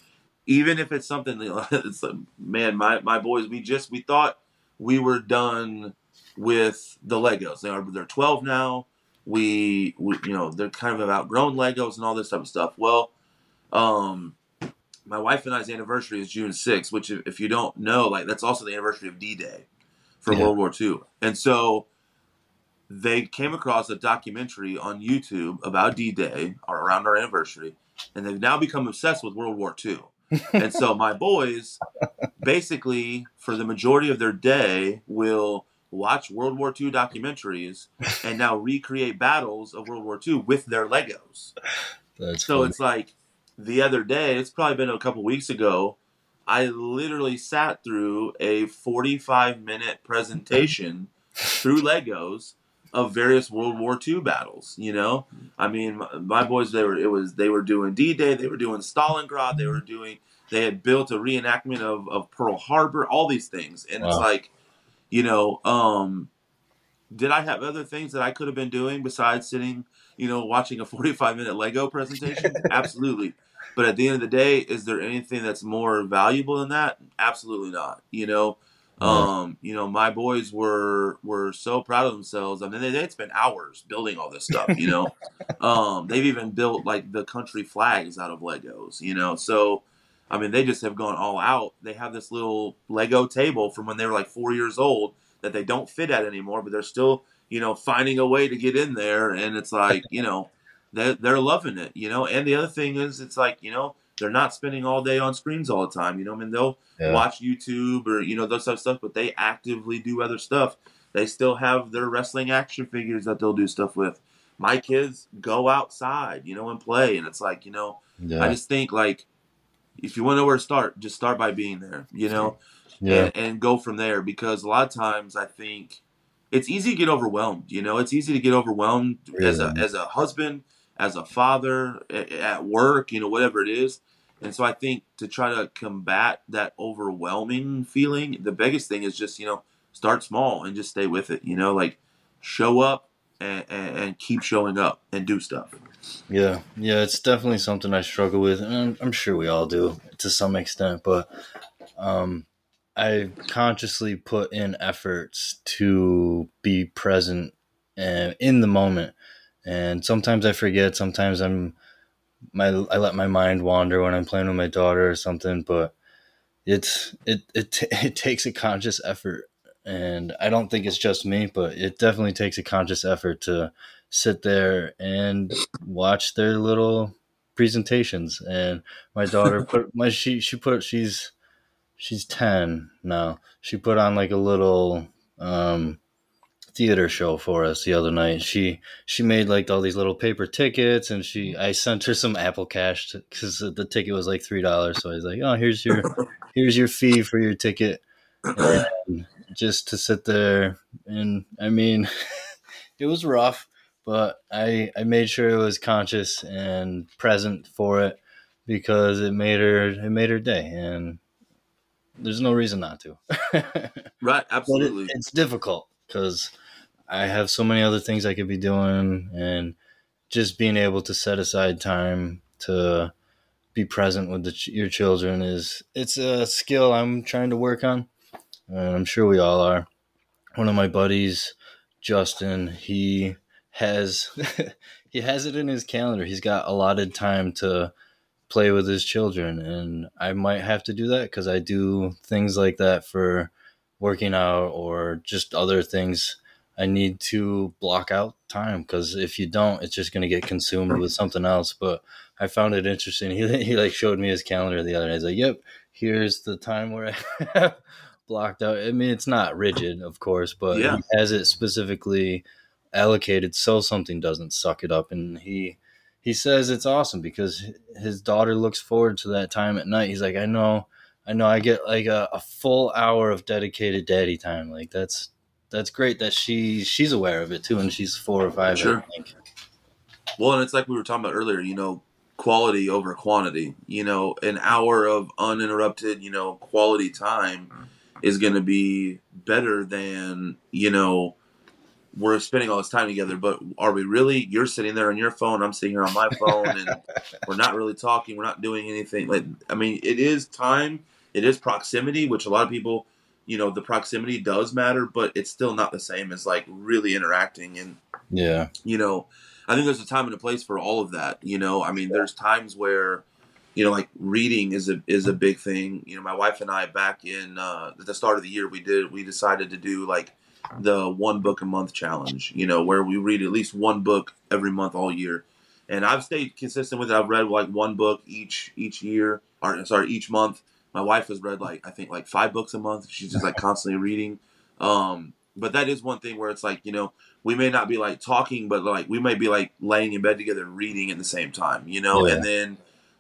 Even if it's something, it's like, man, my my boys, we just we thought we were done with the Legos. They are they're 12 now. We, we you know they're kind of outgrown Legos and all this type of stuff. Well, um, my wife and I's anniversary is June 6th, which if you don't know, like that's also the anniversary of D-Day for yeah. World War II. And so they came across a documentary on YouTube about D-Day or around our anniversary, and they've now become obsessed with World War II. and so my boys basically for the majority of their day will watch World War II documentaries and now recreate battles of World War II with their Legos. That's so funny. it's like the other day, it's probably been a couple weeks ago, I literally sat through a 45 minute presentation through Legos of various World War II battles. You know, I mean, my, my boys they were it was they were doing D Day, they were doing Stalingrad, they were doing they had built a reenactment of, of Pearl Harbor, all these things, and wow. it's like, you know, um, did I have other things that I could have been doing besides sitting, you know, watching a 45 minute Lego presentation? Absolutely. But at the end of the day, is there anything that's more valuable than that? Absolutely not. You know, um, you know, my boys were were so proud of themselves. I mean, they, they'd spent hours building all this stuff. You know, um, they've even built like the country flags out of Legos. You know, so I mean, they just have gone all out. They have this little Lego table from when they were like four years old that they don't fit at anymore, but they're still, you know, finding a way to get in there. And it's like, you know, they're, they're loving it, you know. And the other thing is, it's like, you know, they're not spending all day on screens all the time. You know, I mean, they'll yeah. watch YouTube or you know those type of stuff, but they actively do other stuff. They still have their wrestling action figures that they'll do stuff with. My kids go outside, you know, and play, and it's like, you know, yeah. I just think like if you want to know where to start, just start by being there, you know, yeah. and, and go from there. Because a lot of times I think it's easy to get overwhelmed. You know, it's easy to get overwhelmed as a as a husband, as a father, at work, you know, whatever it is. And so I think to try to combat that overwhelming feeling, the biggest thing is just, you know, start small and just stay with it, you know, like show up and, and, keep showing up and do stuff. Yeah. Yeah. It's definitely something I struggle with. And I'm, I'm sure we all do to some extent, but, um, I consciously put in efforts to be present and in the moment and sometimes I forget. Sometimes I'm my I let my mind wander when I'm playing with my daughter or something. But it's it it it takes a conscious effort, and I don't think it's just me, but it definitely takes a conscious effort to sit there and watch their little presentations. And my daughter put my she she put she's she's 10 now she put on like a little um theater show for us the other night. She she made like all these little paper tickets, and she I sent her some Apple Cash because the ticket was like three dollars. So I was like, oh, here's your here's your fee for your ticket, and just to sit there. And I mean, it was rough, but I I made sure it was conscious and present for it because it made her it made her day and there's no reason not to. right, absolutely. It, it's difficult because I have so many other things I could be doing, and just being able to set aside time to be present with the, your children is it's a skill I'm trying to work on, and I'm sure we all are. One of my buddies, Justin, he has he has it in his calendar. He's got allotted time to play with his children, and I might have to do that because I do things like that for working out or just other things I need to block out time because if you don't, it's just going to get consumed with something else. But I found it interesting. He, he like showed me his calendar the other day. He's like, "Yep, here's the time where I have blocked out." I mean, it's not rigid, of course, but yeah. he has it specifically allocated so something doesn't suck it up. And he he says it's awesome because his daughter looks forward to that time at night. He's like, "I know." I know I get like a, a full hour of dedicated daddy time. Like that's that's great that she she's aware of it too, and she's four or five. Sure. Well, and it's like we were talking about earlier. You know, quality over quantity. You know, an hour of uninterrupted, you know, quality time is going to be better than you know we're spending all this time together, but are we really? You're sitting there on your phone, I'm sitting here on my phone, and we're not really talking. We're not doing anything. Like, I mean, it is time. It is proximity, which a lot of people you know the proximity does matter, but it's still not the same as like really interacting and yeah, you know, I think there's a time and a place for all of that. You know, I mean, there's times where you know like reading is a is a big thing. You know, my wife and I back in uh, at the start of the year we did we decided to do like the one book a month challenge. You know, where we read at least one book every month all year. And I've stayed consistent with it. I've read like one book each each year, or sorry, each month my wife has read like I think like five books a month. She's just like constantly reading. Um, but that is one thing where it's like you know we may not be like talking, but like we may be like laying in bed together reading at the same time, you know, yeah. and then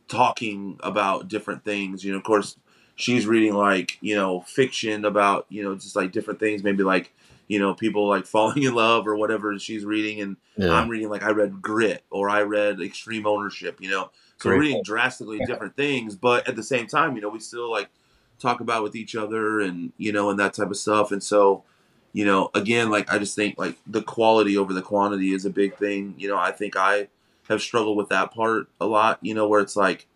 talking about different things. You know, of course, she's reading like you know fiction about you know just like different things, maybe like you know, people like falling in love or whatever she's reading, and Yeah. I'm reading like I read Grit or I read Extreme Ownership, you know. So Great. we're reading drastically different things, but at the same time, you know, we still like talk about with each other and you know and that type of stuff. And so, you know, again, like I just think like the quality over the quantity is a big thing. You know, I think I have struggled with that part a lot. You know, where it's like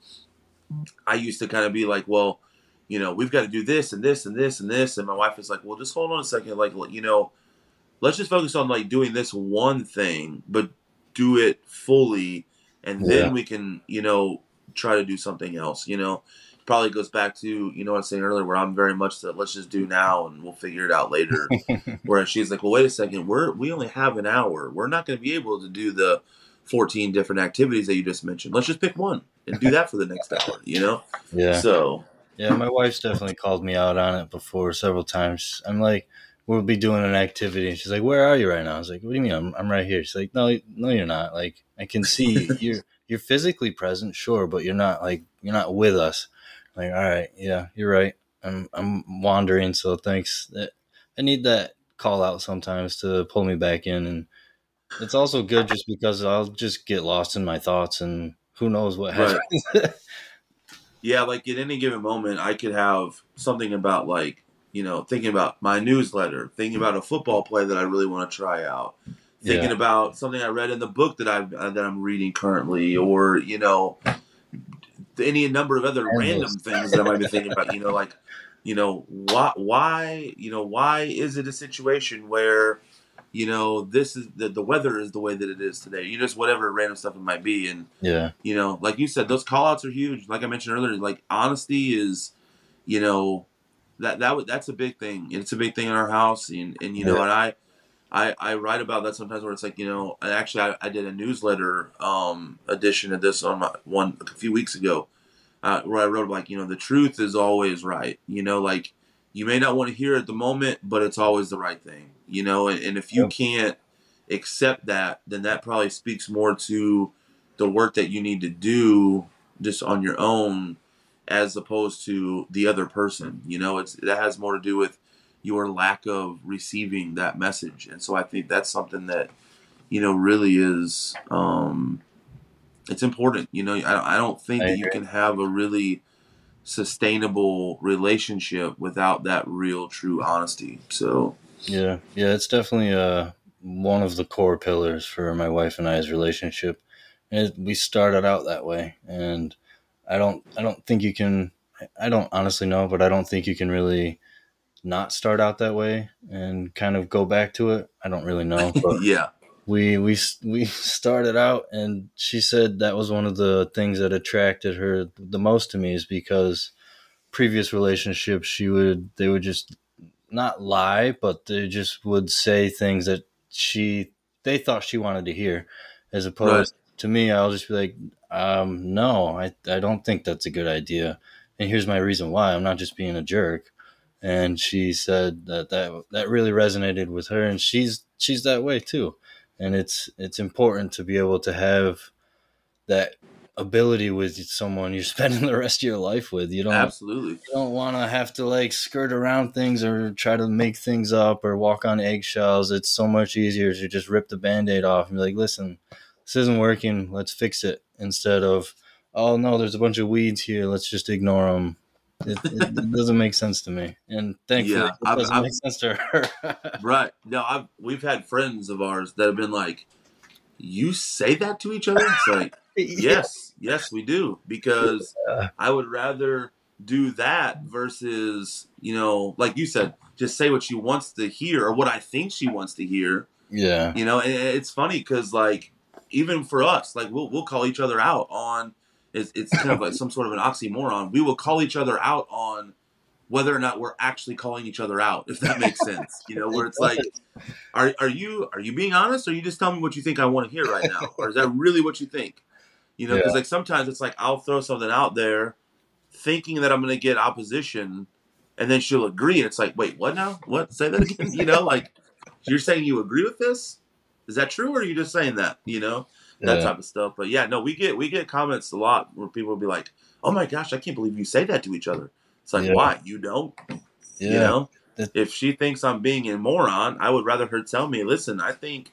I used to kind of be like, well, you know, we've got to do this and this and this and this, and my wife is like, well, just hold on a second, like you know, let's just focus on like doing this one thing, but do it fully, and Yeah. then we can, you know, try to do something else. You know, probably goes back to you know what I was saying earlier, where I'm very much that let's just do now and we'll figure it out later. Whereas she's like, well, wait a second, we're we only have an hour. We're not going to be able to do the 14 different activities that you just mentioned. Let's just pick one and do that for the next hour. You know, yeah. so Yeah, my wife's definitely called me out on it before several times. I'm like, we'll be doing an activity, and she's like, "Where are you right now?" I was like, "What do you mean? I'm, I'm right here." She's like, "No, no, you're not. Like, I can see you're you're physically present, sure, but you're not like you're not with us." I'm like, all right, yeah, you're right. I'm I'm wandering, so thanks. I need that call out sometimes to pull me back in, and it's also good just because I'll just get lost in my thoughts, and who knows what Right. happens. yeah, like at any given moment, I could have something about like you know thinking about my newsletter, thinking about a football play that I really want to try out, thinking Yeah. about something I read in the book that I uh, that I'm reading currently, or you know any number of other random things that I might be thinking about. You know, like you know why why you know why is it a situation where you know this is the, the weather is the way that it is today you just whatever random stuff it might be and yeah, you know, like you said, those call outs are huge. Like I mentioned earlier, like honesty is, you know, that that that's a big thing. It's a big thing in our house, and and you know, Yeah. and I, I I write about that sometimes where it's like you know, and actually I, I did a newsletter um edition of this on my one a few weeks ago, uh, where I wrote like you know the truth is always right. You know, like you may not want to hear it at the moment, but it's always the right thing. You know, and, and if you Yeah. can't accept that, then that probably speaks more to the work that you need to do just on your own as opposed to the other person you know it's that has more to do with your lack of receiving that message. And so i think that's something that you know really is um it's important you know i, I don't think I that you can have a really sustainable relationship without that real true honesty. So Yeah, yeah, it's definitely uh one of the core pillars for my wife and I's relationship. And we started out that way, and I don't, I don't think you can. I don't honestly know, but I don't think you can really not start out that way and kind of go back to it. I don't really know, but yeah we we we started out, and she said that was one of the things that attracted her the most to me is because previous relationships she would they would just not lie, but they just would say things that she they thought she wanted to hear, as opposed to me. I'll just be like, um, no, I I don't think that's a good idea, and here's my reason why. I'm not just being a jerk. And she said that that that really resonated with her, and she's she's that way too. And it's it's important to be able to have that ability with someone you're spending the rest of your life with. You don't absolutely you don't want to have to like skirt around things or try to make things up or walk on eggshells. It's so much easier to just rip the band-aid off and be like, listen, this isn't working. Let's fix it instead of, oh no, there's a bunch of weeds here. Let's just ignore them. It, it, it doesn't make sense to me. And thankfully, Yeah, it doesn't I've- make sense to her. Right. No, I've we've had friends of ours that have been like, "You say that to each other?" It's like, yes, yes, we do because Yeah. I would rather do that versus you know, like you said, just say what she wants to hear or what I think she wants to hear. Yeah. You know, it's funny because like even for us, like we'll we'll call each other out on. It's, it's kind of like some sort of an oxymoron. We will call each other out on whether or not we're actually calling each other out, if that makes sense. You know, where it's like, are are you are you being honest, or are you just telling me what you think I want to hear right now, or is that really what you think? You know, because like sometimes it's like I'll throw something out there, thinking that I'm going to get opposition, and then she'll agree, and it's like, wait, what now? What? Say that again. you know, like you're saying you agree with this? Is that true, or are you just saying that? You know, that Yeah. type of stuff. But yeah, no, we get we get comments a lot where people will be like, "Oh my gosh, I can't believe you say that to each other." It's like, Yeah. why you don't? Yeah. You know, if she thinks I'm being a moron, I would rather her tell me, "Listen, I think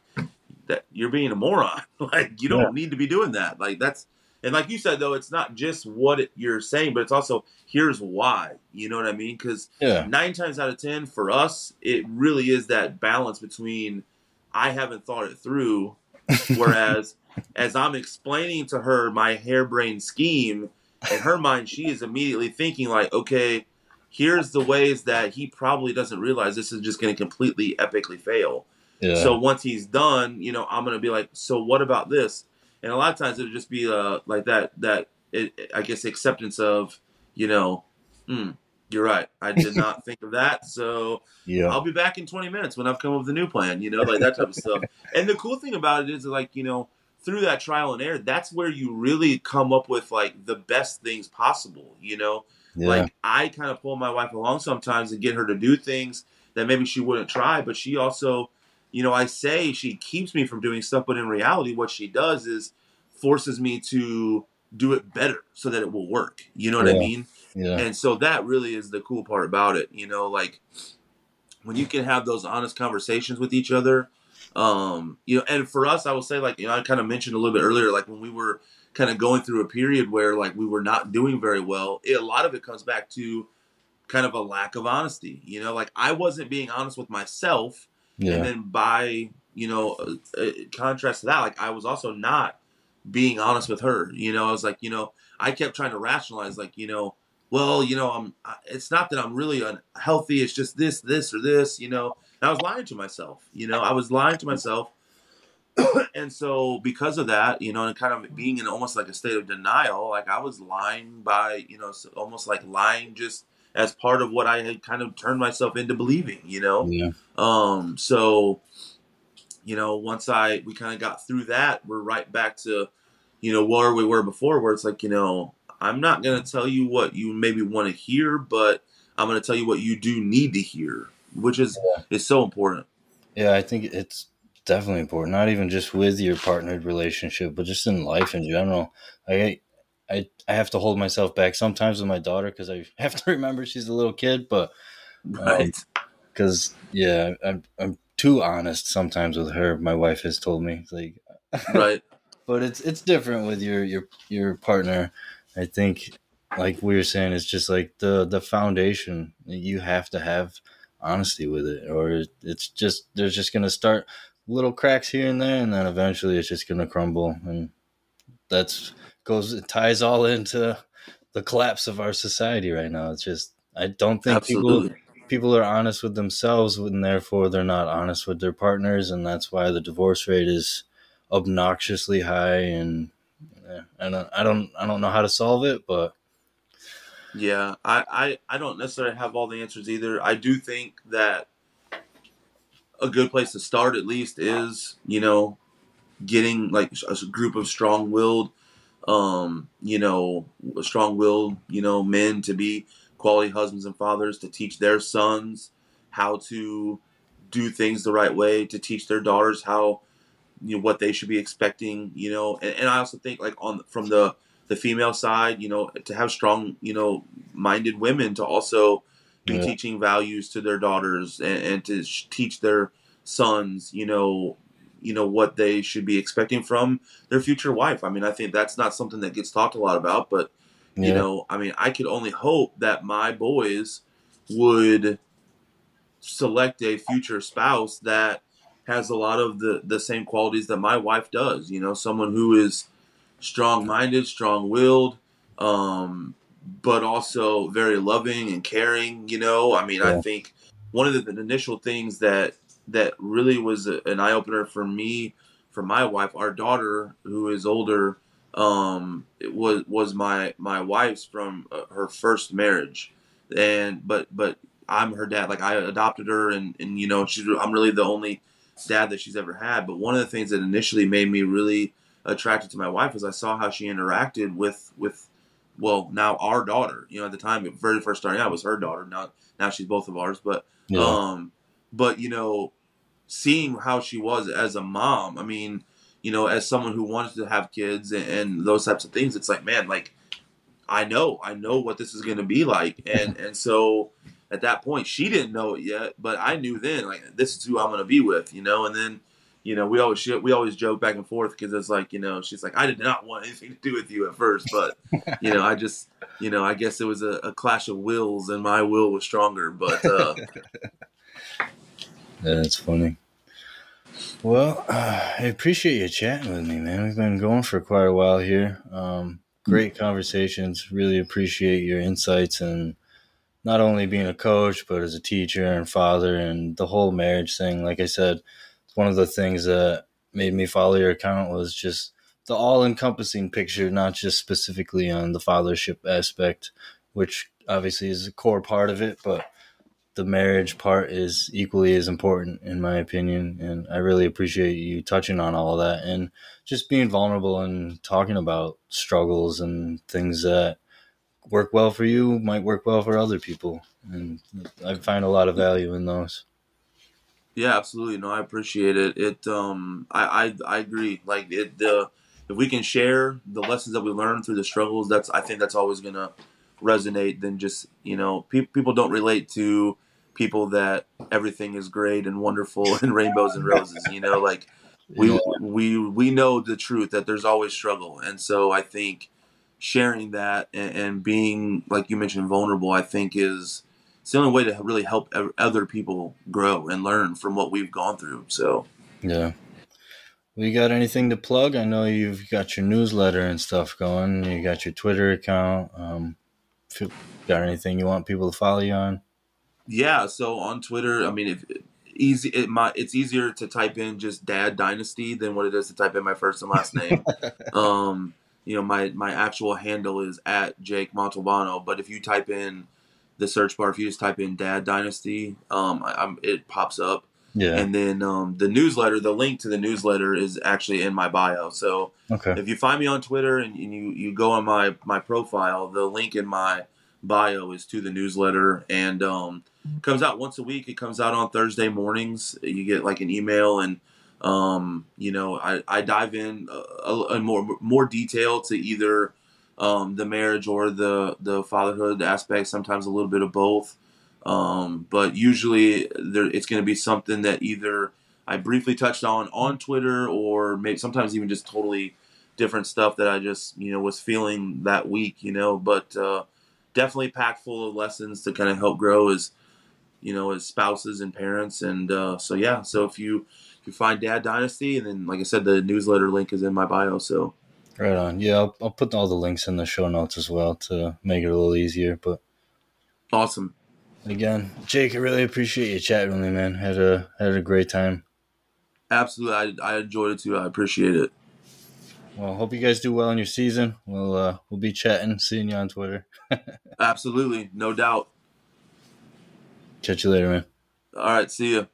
that you're being a moron. like you don't need to be doing that. Like that's and like you said though, it's not just what it, you're saying, but it's also here's why. You know what I mean? Because nine times out of ten for us, it really is that balance between I haven't thought it through, whereas as I'm explaining to her my harebrained scheme, in her mind, she is immediately thinking like, okay, here's the ways that he probably doesn't realize this is just going to completely epically fail. Yeah. So once he's done, you know, I'm going to be like, so what about this? And a lot of times it'll just be uh, like that, that it, I guess acceptance of, you know, mm, you're right. I did not think of that. So yeah. I'll be back in 20 minutes when I've come up with a new plan, you know, like that type of stuff. And the cool thing about it is like, you know, through that trial and error, that's where you really come up with like the best things possible. You know, yeah. like I kind of pull my wife along sometimes and get her to do things that maybe she wouldn't try, but she also, you know, I say she keeps me from doing stuff, but in reality, what she does is forces me to do it better so that it will work. You know what yeah. I mean? Yeah. And so that really is the cool part about it. You know, like when you can have those honest conversations with each other um, you know, and for us, I will say, like, you know, I kind of mentioned a little bit earlier, like when we were kind of going through a period where like we were not doing very well, it, a lot of it comes back to kind of a lack of honesty. You know, like I wasn't being honest with myself, yeah. and then by you know, uh, uh, contrast to that, like I was also not being honest with her. You know, I was like, you know, I kept trying to rationalize, like, you know, well, you know, I'm. It's not that I'm really unhealthy. It's just this, this, or this. You know, and I was lying to myself. You know, I was lying to myself. and so because of that, you know, and kind of being in almost like a state of denial, like I was lying by, you know, almost like lying just as part of what I had kind of turned myself into believing, you know? Yeah. Um, so, you know, once I, we kind of got through that, we're right back to, you know, where we were before, where it's like, you know, I'm not going to tell you what you maybe want to hear, but I'm going to tell you what you do need to hear which is yeah. is so important. Yeah, I think it's definitely important. Not even just with your partnered relationship, but just in life in general. I I I have to hold myself back sometimes with my daughter because I have to remember she's a little kid, but um, right. Because yeah, I'm I'm too honest sometimes with her. My wife has told me like right. but it's it's different with your your your partner. I think like we were saying, it's just like the the foundation you have to have honesty with it, or it's just there's just gonna start little cracks here and there, and then eventually it's just gonna crumble, and that's goes it ties all into the collapse of our society right now. It's just I don't think Absolutely. people people are honest with themselves, and therefore they're not honest with their partners, and that's why the divorce rate is obnoxiously high. And yeah, I don't I don't I don't know how to solve it, but yeah, I, I, I don't necessarily have all the answers either. I do think that a good place to start, at least, is you know getting like a group of strong-willed, um, you know, strong-willed, you know, men to be quality husbands and fathers to teach their sons how to do things the right way, to teach their daughters how you know what they should be expecting, you know, and, and I also think like on from the the female side, you know, to have strong, you know, minded women to also be yeah. teaching values to their daughters and, and to sh- teach their sons, you know, you know what they should be expecting from their future wife. I mean, I think that's not something that gets talked a lot about, but yeah. you know, I mean, I could only hope that my boys would select a future spouse that has a lot of the the same qualities that my wife does. You know, someone who is strong minded, strong willed, um, but also very loving and caring. You know, I mean, yeah. I think one of the, the, initial things that that really was a, an eye opener for me, for my wife, our daughter who is older, um, it was was my my wife's from uh, her first marriage, and but but I'm her dad. Like I adopted her, and and you know she's I'm really the only dad that she's ever had. But one of the things that initially made me really attracted to my wife is I saw how she interacted with with well now our daughter. You know, at the time, very first starting out was her daughter. Now now she's both of ours. But yeah. um, but you know, seeing how she was as a mom. I mean, you know, as someone who wanted to have kids and, and those types of things, it's like man, like I know, I know what this is going to be like, and and so at that point, she didn't know it yet, but I knew then, like, this is who I'm going to be with, you know. And then, you know, we always we always joke back and forth because it's like, you know, she's like, I did not want anything to do with you at first, but you know, I just, you know, I guess it was a, a clash of wills, and my will was stronger. But uh, that's funny. Well, uh, I appreciate you chatting with me, man. We've been going for quite a while here. Um, great conversations. Really appreciate your insights and not only being a coach, but as a teacher and father and the whole marriage thing. Like I said, one of the things that made me follow your account was just the all encompassing picture, not just specifically on the fathership aspect, which obviously is a core part of it, but the marriage part is equally as important in my opinion and i really appreciate you touching on all of that and just being vulnerable and talking about struggles and things that work well for you might work well for other people. And i find a lot of value in those. Yeah absolutely. No i appreciate it. It um i i, I agree. Like it the if we can share the lessons that we learn through the struggles that's i think that's always gonna resonate than just you know pe- people don't relate to people that everything is great and wonderful and rainbows and roses you know like we yeah. we we know the truth that there's always struggle. And so i think sharing that and, and, being like you mentioned vulnerable i think is it's the only way to really help other people grow and learn from what we've gone through so. Yeah. We got anything to plug? I know you've got your newsletter and stuff going. You got your twitter account. Um, got anything you want people to follow you on? Yeah, so on Twitter, I mean, if easy, it might it's easier to type in just Dad Dynasty than what it is to type in my first and last name. um, you know, my my actual handle is at Jake Montalbano, but if you type in the search bar, if you just type in Dad Dynasty, um, I, it pops up. Yeah. And then um, the newsletter, the link to the newsletter is actually in my bio. So okay. if you find me on Twitter and, and you, you go on my, my profile, the link in my bio is to the newsletter. And um, comes out once a week. It comes out on Thursday mornings. You get like an email, and um, you know, I, I dive in a, a, more more detail to either um, the marriage or the the fatherhood aspect. Sometimes a little bit of both, um, but usually there, it's going to be something that either I briefly touched on on Twitter, or maybe sometimes even just totally different stuff that I just you know was feeling that week. You know, but uh, definitely packed full of lessons to kind of help grow as you know, as spouses and parents. And uh, so yeah, so if you you find Dad Dynasty, and then like I said, the newsletter link is in my bio. So right on. Yeah, I'll, I'll put all the links in the show notes as well to make it a little easier. But awesome. Again, Jake, I really appreciate you chatting with me, man. Had a had a great time. Absolutely, I, I enjoyed it too. I appreciate it. Well, hope you guys do well in your season. We'll uh, we'll be chatting, seeing you on Twitter. Absolutely, no doubt. Catch you later, man. All right. See you.